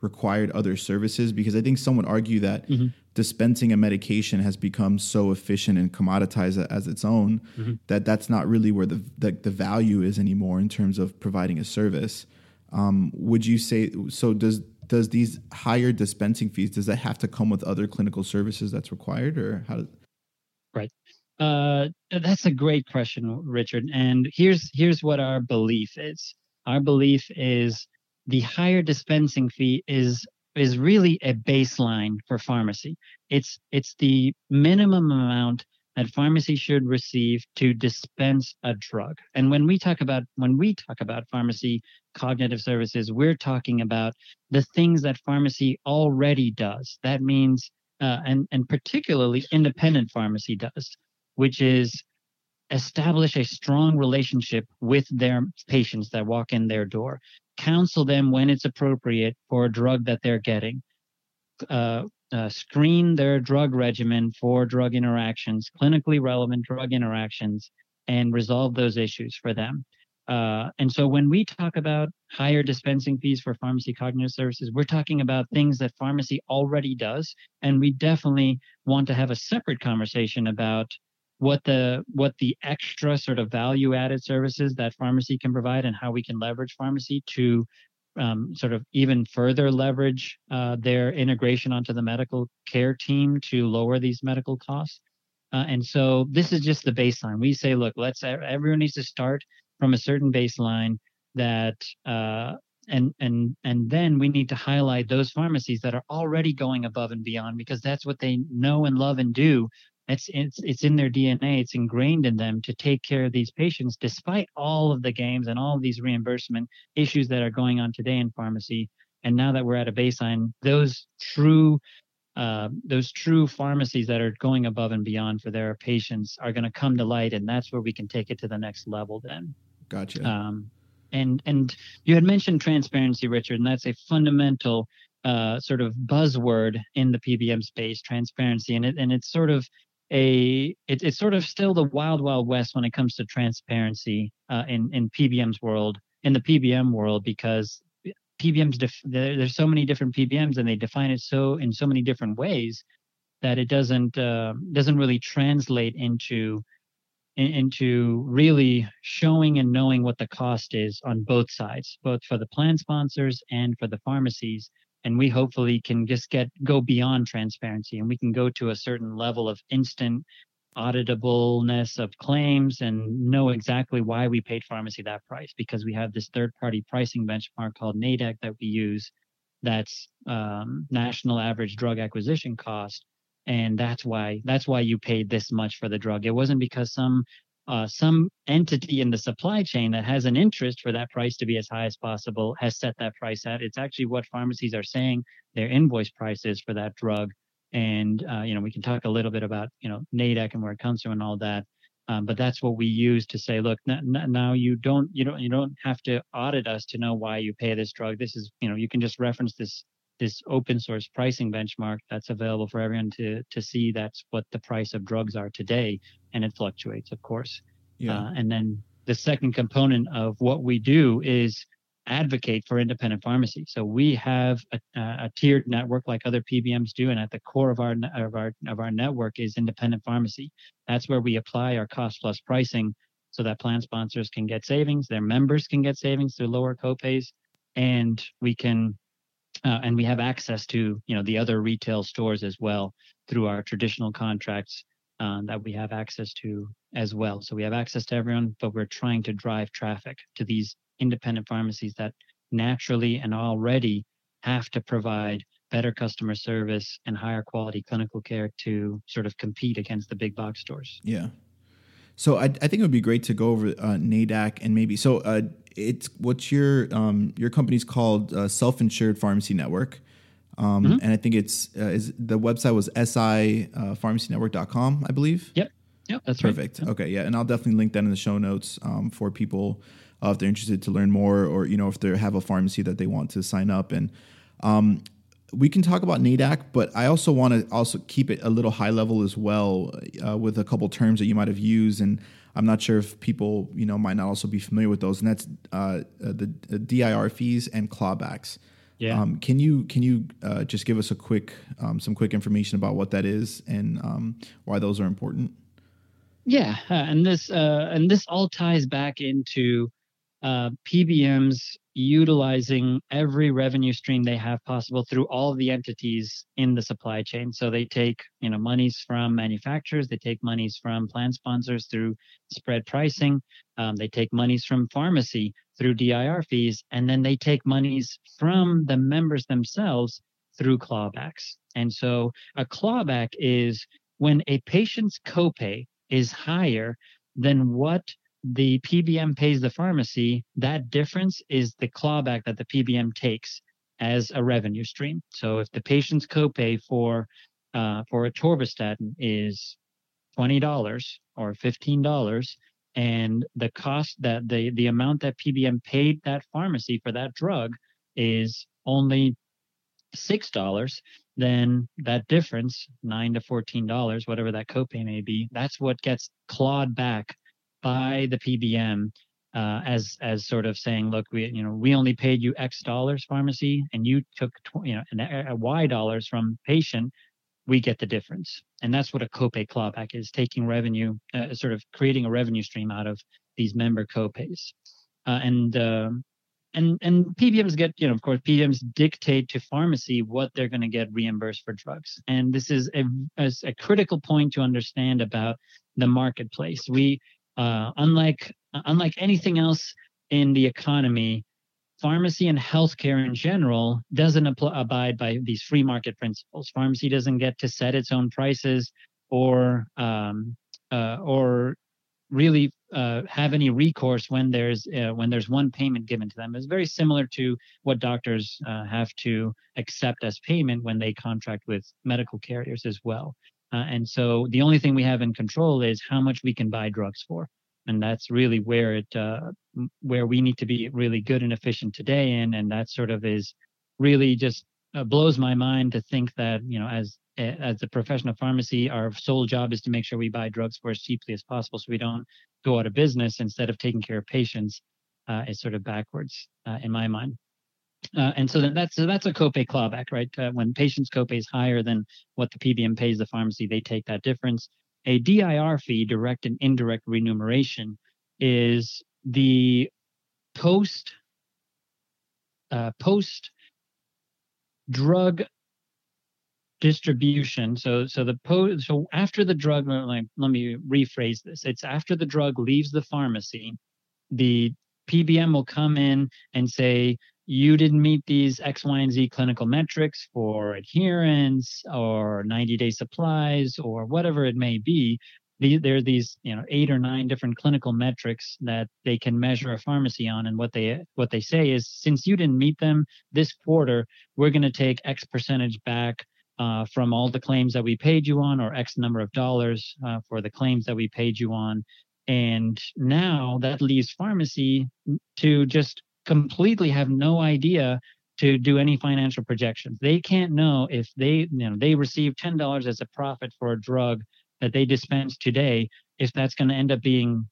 required other services? Because I think some would argue that mm-hmm. dispensing a medication has become so efficient and commoditized as its own mm-hmm. that that's not really where the, the, the, value is anymore in terms of providing a service. Um, would you say so? Does does these higher dispensing fees does that have to come with other clinical services that's required or how does right uh, that's a great question richard and here's here's what our belief is our belief is the higher dispensing fee is is really a baseline for pharmacy it's it's the minimum amount that pharmacy should receive to dispense a drug. And when we talk about when we talk about pharmacy cognitive services, we're talking about the things that pharmacy already does. That means uh, and and particularly independent pharmacy does, which is establish a strong relationship with their patients that walk in their door, counsel them when it's appropriate for a drug that they're getting, uh, uh, screen their drug regimen for drug interactions, clinically relevant drug interactions, and resolve those issues for them. Uh, and so when we talk about higher dispensing fees for pharmacy cognitive services, we're talking about things that pharmacy already does. And we definitely want to have a separate conversation about what the what the extra sort of value added services that pharmacy can provide and how we can leverage pharmacy to um, sort of even further leverage uh, their integration onto the medical care team to lower these medical costs. Uh, and so this is just the baseline. We say, look, let's everyone needs to start from a certain baseline that uh, and and and then we need to highlight those pharmacies that are already going above and beyond because that's what they know and love and do it's it's it's in their dna it's ingrained in them to take care of these patients despite all of the games and all of these reimbursement issues that are going on today in pharmacy. And now that we're at a baseline those true uh, those true pharmacies that are going above and beyond for their patients are going to come to light and that's where we can take it to the next level then. Gotcha. Um, and and you had mentioned transparency, Richard, and that's a fundamental uh, sort of buzzword in the PBM space, transparency, and it and it's sort of a it, it's sort of still the wild wild west when it comes to transparency uh, in in PBM's world, in the PBM world, because PBMs def- there, there's so many different PBMs and they define it so in so many different ways that it doesn't uh, doesn't really translate into into really showing and knowing what the cost is on both sides, both for the plan sponsors and for the pharmacies. And we hopefully can just get go beyond transparency and we can go to a certain level of instant auditableness of claims and know exactly why we paid pharmacy that price because we have this third party pricing benchmark called NADAC that we use that's um, national average drug acquisition cost and that's why that's why you paid this much for the drug. It wasn't because some uh, some entity in the supply chain that has an interest for that price to be as high as possible has set that price at. It's actually what pharmacies are saying their invoice price is for that drug. And uh, you know, we can talk a little bit about you know NADAC and where it comes from and all that. Um, but that's what we use to say, look, n- n- now you don't you don't you don't have to audit us to know why you pay this drug. This is you know you can just reference this this open source pricing benchmark that's available for everyone to to see that's what the price of drugs are today and it fluctuates of course. Yeah. Uh, and then the second component of what we do is advocate for independent pharmacy. So we have a, a, tiered network like other pbms do and at the core of our of our of our network is independent pharmacy. That's where we apply our cost plus pricing so that plan sponsors can get savings their members can get savings through lower copays and we can uh, and we have access to you know the other retail stores as well through our traditional contracts uh, that we have access to as well. So we have access to everyone, but we're trying to drive traffic to these independent pharmacies that naturally and already have to provide better customer service and higher quality clinical care to sort of compete against the big box stores. Yeah. So I, I think it would be great to go over uh, NADAC and maybe so uh, it's what's your um, your company's called uh, Self Insured Pharmacy Network, um, mm-hmm. and I think it's uh, is the website was sipharmacynetwork.com, I believe. Yep. Yep, that's perfect. Right. Okay, yeah, and I'll definitely link that in the show notes um, for people uh, if they're interested to learn more, or you know if they have a pharmacy that they want to sign up. And um, we can talk about NADAC, but I also want to also keep it a little high level as well uh, with a couple terms that you might have used and I'm not sure if people you know might not also be familiar with those, and that's uh, uh the, the, DIR fees and clawbacks. Yeah. Um, can you can you uh, just give us a quick um, some quick information about what that is and um, why those are important? Yeah, uh, and this uh, and this all ties back into uh, PBM's utilizing every revenue stream they have possible through all the entities in the supply chain. So they take, you know, monies from manufacturers, they take monies from plan sponsors through spread pricing, um, they take monies from pharmacy through DIR fees, and then they take monies from the members themselves through clawbacks. And so a clawback is when a patient's copay is higher than what the PBM pays the pharmacy, that difference is the clawback that the PBM takes as a revenue stream. So if the patient's copay for uh, for atorvastatin is twenty dollars or fifteen dollars, and the cost that the the amount that PBM paid that pharmacy for that drug is only six dollars, then that difference, nine to fourteen dollars, whatever that copay may be, that's what gets clawed back by the PBM uh, as as sort of saying, look, we you know we only paid you X dollars pharmacy, and you took tw- you know an, a Y dollars from patient. We get the difference, and that's what a copay clawback is: taking revenue, uh, sort of creating a revenue stream out of these member copays, uh, and uh, and and PBMs get you know of course PBMs dictate to pharmacy what they're going to get reimbursed for drugs, and this is a, a, a critical point to understand about the marketplace. We uh, unlike unlike anything else in the economy, pharmacy and healthcare in general doesn't abide by these free market principles. Pharmacy doesn't get to set its own prices or um, uh, or really uh, have any recourse when there's uh, when there's one payment given to them. It's very similar to what doctors uh, have to accept as payment when they contract with medical carriers as well. Uh, and so the only thing we have in control is how much we can buy drugs for, and that's really where it uh, where we need to be really good and efficient today. And and that sort of is really just uh, blows my mind to think that you know as as a profession of pharmacy, our sole job is to make sure we buy drugs for as cheaply as possible so we don't go out of business instead of taking care of patients uh, is sort of backwards uh, in my mind. Uh, and so that's so that's a copay clawback, right? Uh, when patients' copay is higher than what the PBM pays the pharmacy, they take that difference. A DIR fee, direct and indirect remuneration, is the post uh, post drug distribution. So so the po- so after the drug, like, let me rephrase this. It's after the drug leaves the pharmacy, the PBM will come in and say you didn't meet these X, Y, and Z clinical metrics for adherence or 90 day supplies or whatever it may be. There are these, you know, eight or nine different clinical metrics that they can measure a pharmacy on, and what they what they say is, since you didn't meet them this quarter, we're going to take X percentage back uh, from all the claims that we paid you on, or X number of dollars uh, for the claims that we paid you on. And now that leaves pharmacy to just completely have no idea to do any financial projections. They can't know if they, you know, they receive ten dollars as a profit for a drug that they dispense today, if that's going to end up being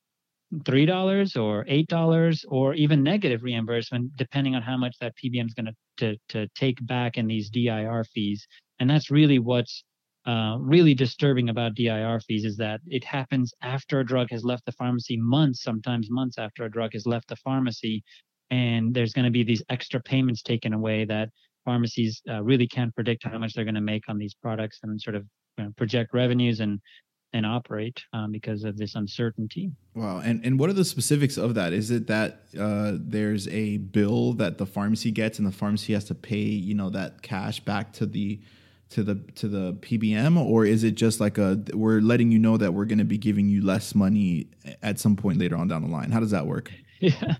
three dollars or eight dollars or even negative reimbursement, depending on how much that PBM is going to to take back in these DIR fees. And that's really what's uh, really disturbing about DIR fees is that it happens after a drug has left the pharmacy, months, sometimes months after a drug has left the pharmacy, and there's going to be these extra payments taken away that pharmacies uh, really can't predict how much they're going to make on these products and sort of you know, project revenues and and operate um, because of this uncertainty. Wow. And and what are the specifics of that? Is it that uh, there's a bill that the pharmacy gets and the pharmacy has to pay, you know, that cash back to the to the to the PBM, or is it just like a we're letting you know that we're going to be giving you less money at some point later on down the line? How does that work? Yeah.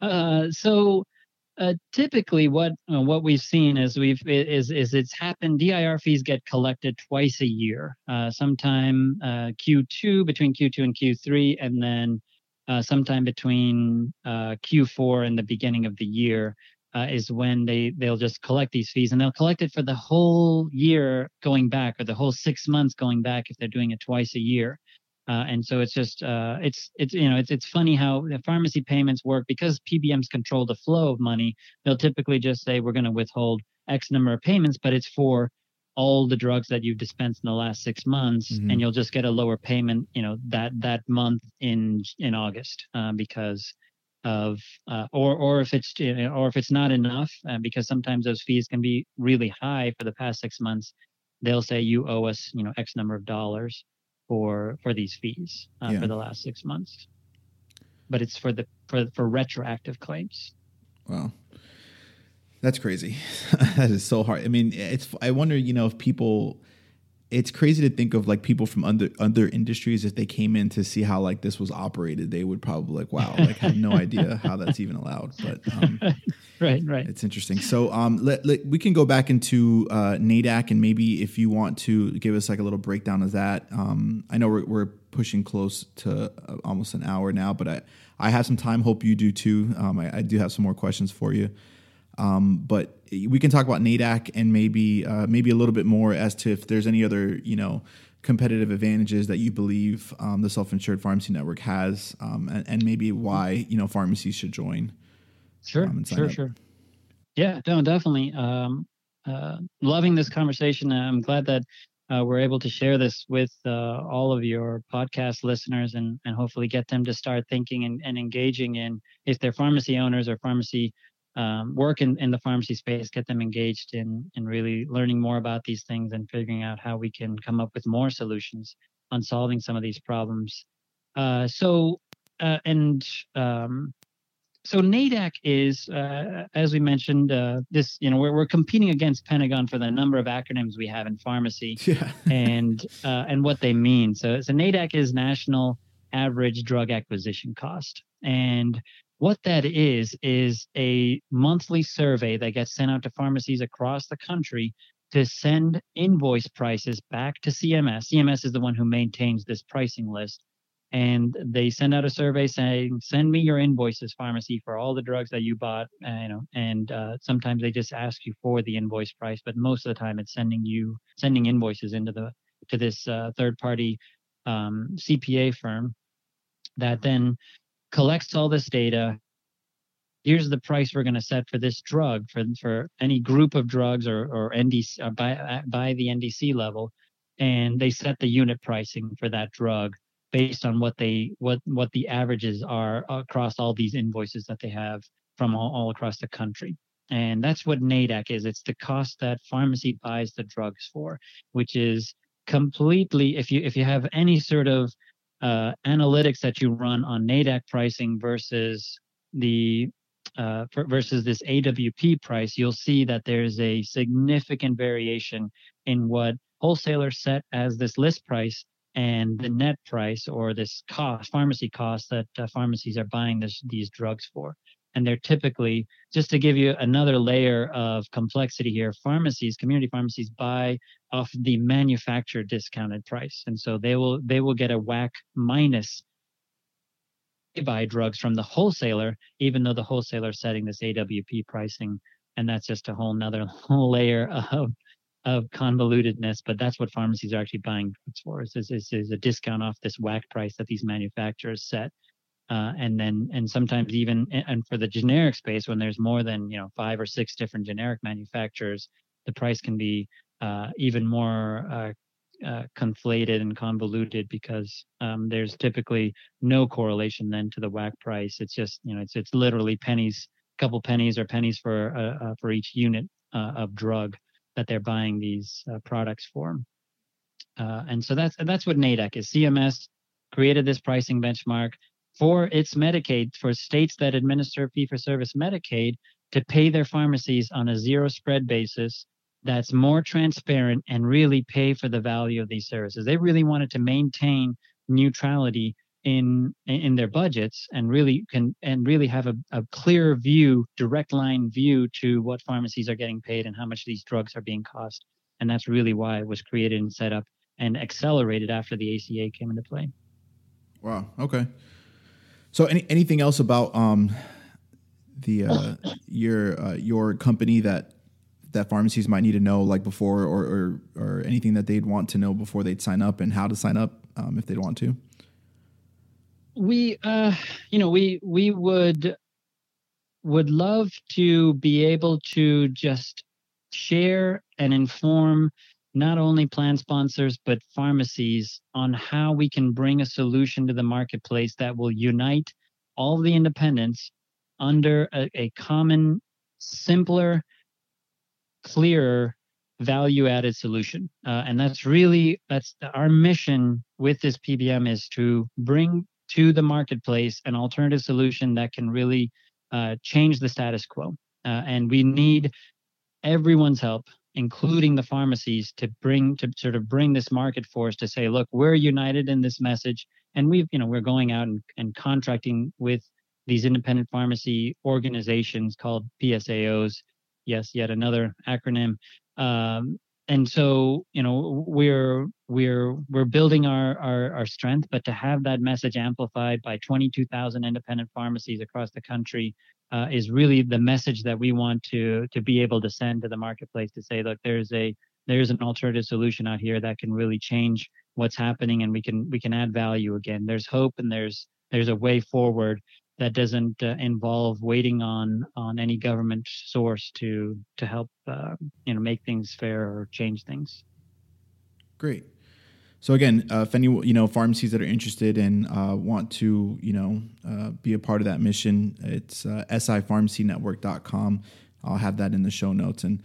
Uh, so uh, typically, what uh, what we've seen is we've is is it's happened. DIR fees get collected twice a year, uh, sometime uh, Q2 between Q2 and Q3, and then sometime between uh, Q4 and the beginning of the year is when they they'll just collect these fees and they'll collect it for the whole year going back or the whole six months going back if they're doing it twice a year. Uh, and so it's just uh, it's it's you know it's it's funny how the pharmacy payments work because PBMs control the flow of money. They'll typically just say we're going to withhold X number of payments, but it's for all the drugs that you've dispensed in the last six months, mm-hmm. and you'll just get a lower payment, you know, that that month in in August uh, because of uh, or or if it's or if it's not enough uh, because sometimes those fees can be really high for the past six months they'll say you owe us you know x number of dollars for for these fees uh, yeah. for the last six months. But it's for the for for retroactive claims. Wow. That's crazy. That is so hard. I mean it's i wonder you know if people it's crazy to think of like people from other other industries if they came in to see how like this was operated they would probably like wow like have no idea how that's even allowed but um, right right. it's interesting. So um let, let, we can go back into uh NADAC and maybe if you want to give us like a little breakdown of that um I know we're, we're pushing close to uh, almost an hour now but I I have some time hope you do too. Um I, I do have some more questions for you um, but we can talk about NADAC and maybe uh, maybe a little bit more as to if there's any other you know competitive advantages that you believe um, the self-insured pharmacy network has, um, and, and, maybe why you know pharmacies should join. Sure, um, sure, up. sure. Yeah, no, definitely. Um, uh, loving this conversation. I'm glad that uh, we're able to share this with uh, all of your podcast listeners and, and hopefully get them to start thinking and, and engaging in if they're pharmacy owners or pharmacy um, work in, in the pharmacy space, get them engaged in, in really learning more about these things and figuring out how we can come up with more solutions on solving some of these problems Uh, so uh, and um, so NADAC is, uh, as we mentioned, uh, this you know we're, we're competing against Pentagon for the number of acronyms we have in pharmacy Yeah. and uh, and what they mean. So, so NADAC is National Average Drug Acquisition Cost, and what that is is a monthly survey that gets sent out to pharmacies across the country to send invoice prices back to CMS. CMS is the one who maintains this pricing list and they send out a survey saying send me your invoices pharmacy for all the drugs that you bought uh, you know and uh, sometimes they just ask you for the invoice price but most of the time it's sending you sending invoices into the to this uh, third party um, cpa firm that then collects all this data. Here's the price we're going to set for this drug for for any group of drugs or or ndc or by by the ndc level and they set the unit pricing for that drug based on what they what what the averages are across all these invoices that they have from all, all across the country. And that's what NADAC is. It's the cost that pharmacy buys the drugs for which is completely if you if you have any sort of uh, analytics that you run on NADAC pricing versus the uh, for, versus this AWP price, you'll see that there's a significant variation in what wholesalers set as this list price and the net price or this cost, pharmacy cost that uh, pharmacies are buying this, these drugs for. And they're typically, just to give you another layer of complexity here, pharmacies, community pharmacies buy off the manufacturer discounted price. And so they will they will get a WAC minus they buy drugs from the wholesaler, even though the wholesaler is setting this AWP pricing. And that's just a whole nother whole layer of of convolutedness, but that's what pharmacies are actually buying drugs for. Is, is, is a discount off this WAC price that these manufacturers set, uh, and then and sometimes even and for the generic space when there's more than you know five or six different generic manufacturers, the price can be even more uh, uh, conflated and convoluted because um, there's typically no correlation then to the WAC price. It's just you know it's it's literally pennies, a couple pennies or pennies for uh, uh, for each unit uh, of drug that they're buying these uh, products for. Uh, and so that's that's what NADAC is. CMS created this pricing benchmark for its Medicaid for states that administer fee-for-service Medicaid to pay their pharmacies on a zero spread basis that's more transparent and really pay for the value of these services. They really wanted to maintain neutrality in in their budgets and really can and really have a, a clear view, direct line view to what pharmacies are getting paid and how much these drugs are being cost. And that's really why it was created and set up and accelerated after the ACA came into play. Wow. Okay. So, any anything else about um, the uh, your uh, your company that that pharmacies might need to know, like before, or or, or anything that they'd want to know before they'd sign up, and how to sign up um, if they'd want to? We, uh, you know, we we would would love to be able to just share and inform not only plan sponsors but pharmacies on how we can bring a solution to the marketplace that will unite all the independents under a, a common simpler clearer value added solution. Uh, and that's really that's our mission with this pbm is to bring to the marketplace an alternative solution that can really uh, change the status quo. Uh, and we need everyone's help including the pharmacies to bring to sort of bring this market force to say look we're united in this message and we've you know we're going out and, and contracting with these independent pharmacy organizations called psaos yes yet another acronym. Um, and so you know we're we're we're building our, our our strength but to have that message amplified by 22,000 independent pharmacies across the country uh, is really the message that we want to to be able to send to the marketplace to say look there's a there's an alternative solution out here that can really change what's happening and we can we can add value again. There's hope and there's there's a way forward that doesn't uh, involve waiting on on any government source to to help uh, you know make things fair or change things. Great. So again, uh, if any you know pharmacies that are interested and uh, want to you know uh, be a part of that mission, it's uh, sipharmacynetwork.com. I'll have that in the show notes. And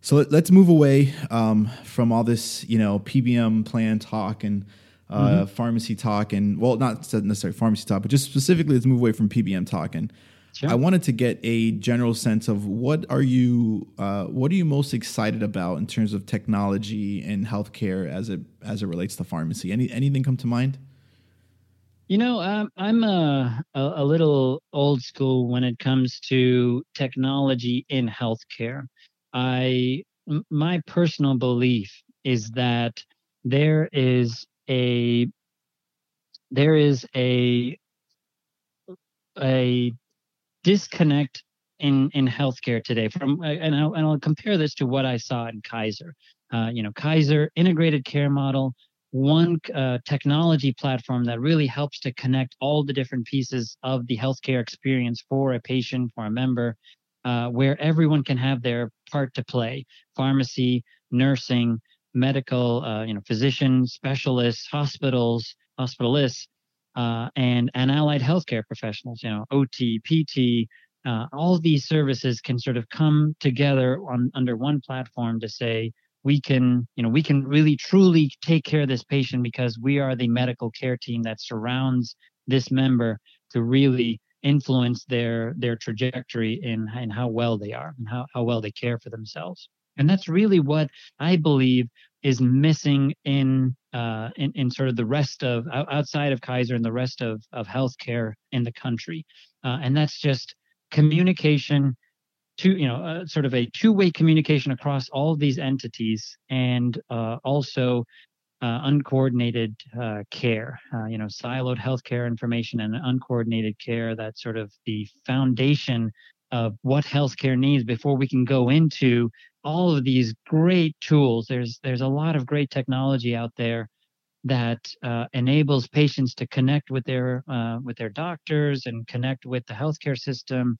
so let, us move away um, from all this you know PBM plan talk and uh, Mm-hmm. pharmacy talk, and well, not necessarily pharmacy talk, but just specifically, let's move away from PBM talk. And Sure. I wanted to get a general sense of what are you, uh, what are you most excited about in terms of technology and healthcare as it as it relates to pharmacy? Any anything come to mind? You know, um, I'm a, a a little old school when it comes to technology in healthcare. I m- my personal belief is that there is a there is a a disconnect in in healthcare today from and I'll, and I'll compare this to what I saw in Kaiser. Uh, you know, Kaiser integrated care model, one uh, technology platform that really helps to connect all the different pieces of the healthcare experience for a patient, for a member, uh, where everyone can have their part to play. Pharmacy, nursing, medical, uh, you know, physicians, specialists, hospitals, hospitalists, uh, and and allied healthcare professionals. You know, OT, PT. Uh, all these services can sort of come together on under one platform to say we can you know we can really truly take care of this patient because we are the medical care team that surrounds this member to really influence their their trajectory in, in how well they are and how, how well they care for themselves and that's really what i believe is missing in uh, in, in sort of the rest of outside of kaiser and the rest of of healthcare in the country. Uh, and that's just communication two you know uh, sort of a two-way communication across all these entities and uh, also uh, uncoordinated uh, care. You know siloed healthcare information and uncoordinated care that's sort of the foundation of what healthcare needs before we can go into all of these great tools there's there's a lot of great technology out there that uh, enables patients to connect with their uh, with their doctors and connect with the healthcare system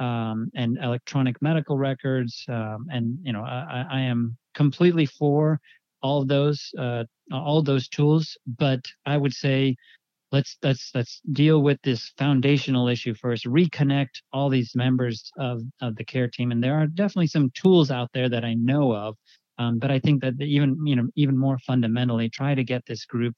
um, and electronic medical records. Um, and you know, I, I am completely for all of those uh, all those tools. But I would say let's let's let's deal with this foundational issue first. Reconnect all these members of of the care team, and there are definitely some tools out there that I know of. Um, but I think that even you know even more fundamentally, try to get this group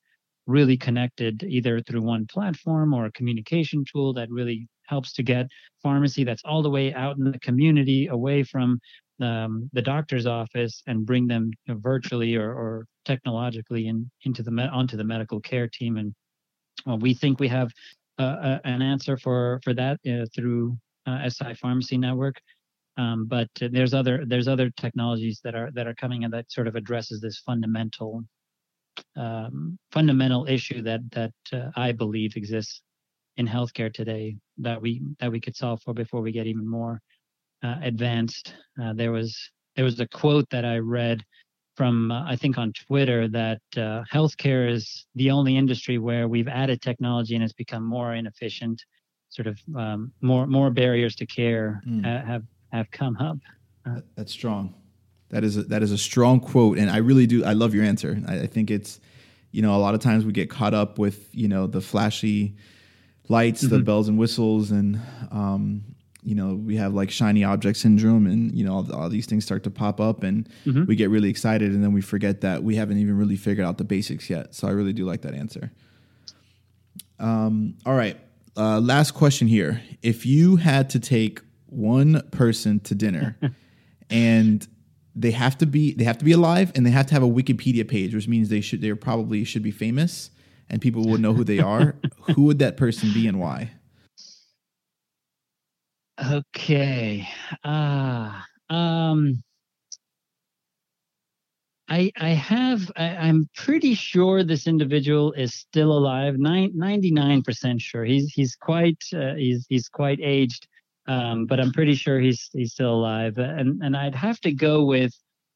really connected either through one platform or a communication tool that really helps to get pharmacy that's all the way out in the community away from um, the doctor's office and bring them you know, virtually or, or technologically in, into the onto the medical care team and well, we think we have uh, uh, an answer for for that uh, through uh, SI Pharmacy Network. Um, but uh, there's other there's other technologies that are that are coming and that sort of addresses this fundamental um, fundamental issue that that uh, I believe exists in healthcare today that we that we could solve for before we get even more uh, advanced. Uh, there was there was a quote that I read from uh, I think on Twitter that uh, healthcare is the only industry where we've added technology and it's become more inefficient. Sort of um, more more barriers to care Mm. ha- have have come up. That- That's strong. That is a, that is a strong quote, and I really do. I love your answer. I, I think it's, you know, a lot of times we get caught up with you know the flashy lights, the bells and whistles, and um, you know we have like shiny object syndrome, and you know all, all these things start to pop up, and we get really excited, and then we forget that we haven't even really figured out the basics yet. So I really do like that answer. Um, all right, uh, last question here: If you had to take one person to dinner, and they have to be they have to be alive and they have to have a Wikipedia page, which means they should they probably should be famous and people would know who they are. who would that person be and why? Okay. Ah. um. I I have I, I'm pretty sure this individual is still alive. Nine, 99% sure. He's he's quite uh, he's he's quite aged. Um, but I'm pretty sure he's he's still alive. And and I'd have to go with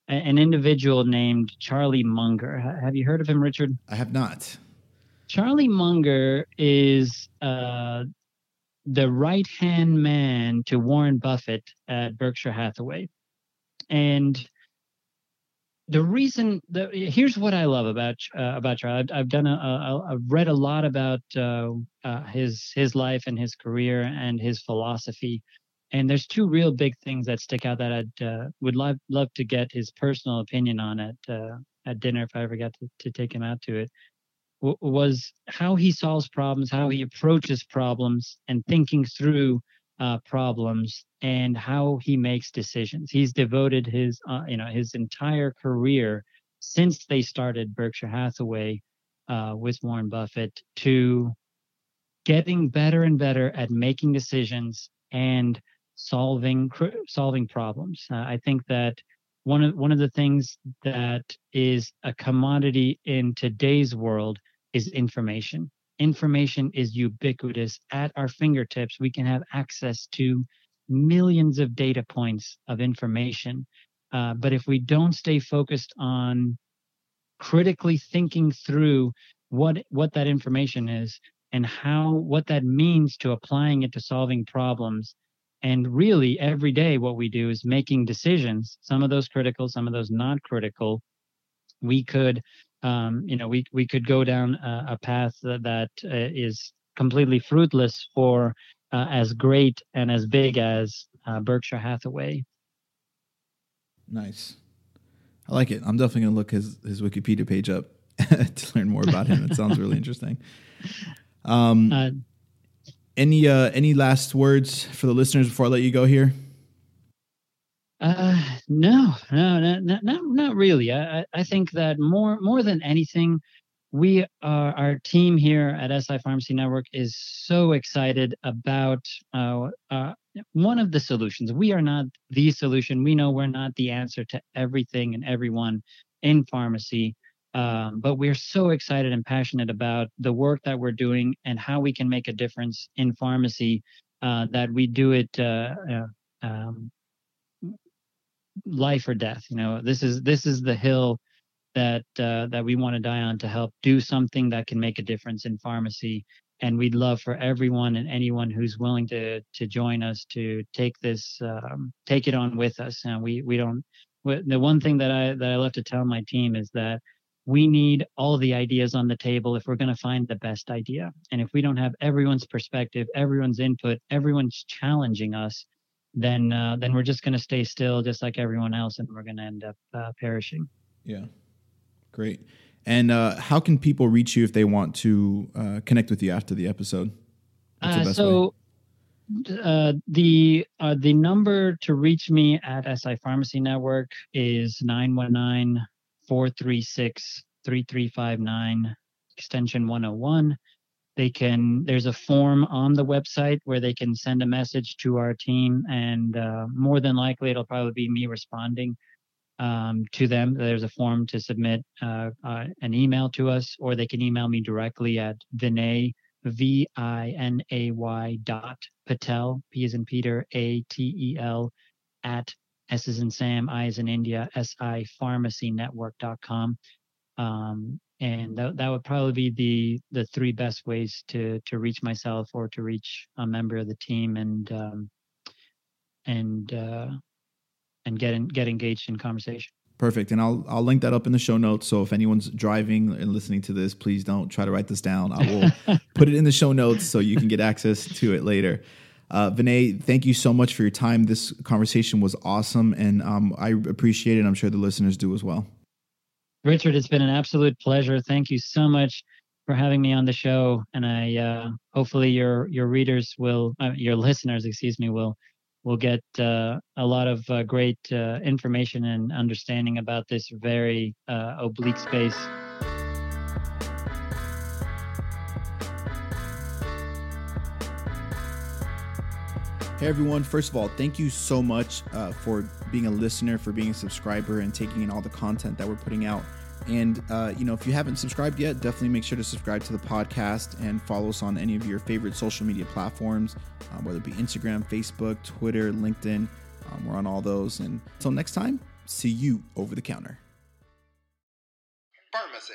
a- an individual named Charlie Munger. Have you heard of him, Richard? I have not. Charlie Munger is uh, the right hand man to Warren Buffett at Berkshire Hathaway. And the reason the here's what I love about uh, about Charlie. I've, I've done a, a I've read a lot about uh, uh, his his life and his career and his philosophy. And there's two real big things that stick out that I'd uh, would love love to get his personal opinion on at uh, at dinner if I ever got to, to take him out to it. W- was how he solves problems, how he approaches problems, and thinking through uh, problems and how he makes decisions. He's devoted his uh, you know his entire career since they started Berkshire Hathaway uh, with Warren Buffett to getting better and better at making decisions and solving solving problems. Uh, I think that one of one of the things that is a commodity in today's world is information. Information is ubiquitous at our fingertips. We can have access to millions of data points of information. Uh, but if we don't stay focused on critically thinking through what what that information is and how what that means to applying it to solving problems and really every day what we do is making decisions some of those critical some of those not critical we could um, you know we we could go down a, a path that, that uh, is completely fruitless for uh, as great and as big as uh, Berkshire Hathaway. Nice, I like it. I'm definitely gonna look his his Wikipedia page up to learn more about him. It sounds really interesting. Um, uh, any uh, any last words for the listeners before I let you go here? Uh, no, no, no, not not really. I I think that more more than anything, we are our team here at SI Pharmacy Network is so excited about uh, uh, one of the solutions. We are not the solution. We know we're not the answer to everything and everyone in pharmacy. Um, but we're so excited and passionate about the work that we're doing and how we can make a difference in pharmacy uh, that we do it uh, uh, um, life or death. You know, this is this is the hill that uh, that we want to die on to help do something that can make a difference in pharmacy. And we'd love for everyone and anyone who's willing to to join us to take this um, take it on with us. And we we don't. The one thing that I that I love to tell my team is that we need all the ideas on the table if we're going to find the best idea. And if we don't have everyone's perspective, everyone's input, everyone's challenging us, then uh, then we're just going to stay still, just like everyone else, and we're going to end up uh, perishing. Yeah, great. And uh, how can people reach you if they want to uh, connect with you after the episode? The uh, so. Uh, the the number to reach me at SI Pharmacy Network is 919 436 3359 extension 101 they can there's a form on the website where they can send a message to our team and uh, more than likely it'll probably be me responding um, to them there's a form to submit uh, uh, an email to us or they can email me directly at vinay v-i-n-a-y dot patel p is in peter a-t-e-l at S is in Sam, I is in India, SI Pharmacy Network.com. Um, and that, that would probably be the the three best ways to to reach myself or to reach a member of the team and um, and uh, and get in, get engaged in conversation. Perfect, and I'll I'll link that up in the show notes. So if anyone's driving and listening to this, please don't try to write this down. I will put it in the show notes so you can get access to it later. Uh, Vinay, thank you so much for your time. This conversation was awesome, and um, I appreciate it. I'm sure the listeners do as well. Richard, it's been an absolute pleasure. Thank you so much for having me on the show, and I uh, hopefully your your readers will, uh, your listeners, excuse me, will will get uh, a lot of uh, great uh, information and understanding about this very uh, oblique space. Hey everyone, first of all, thank you so much uh, for being a listener, for being a subscriber, and taking in all the content that we're putting out. And, uh, you know, if you haven't subscribed yet, definitely make sure to subscribe to the podcast and follow us on any of your favorite social media platforms, um, whether it be Instagram, Facebook, Twitter, LinkedIn. Um, we're on all those. And until next time, see you over the counter. Pharmacy.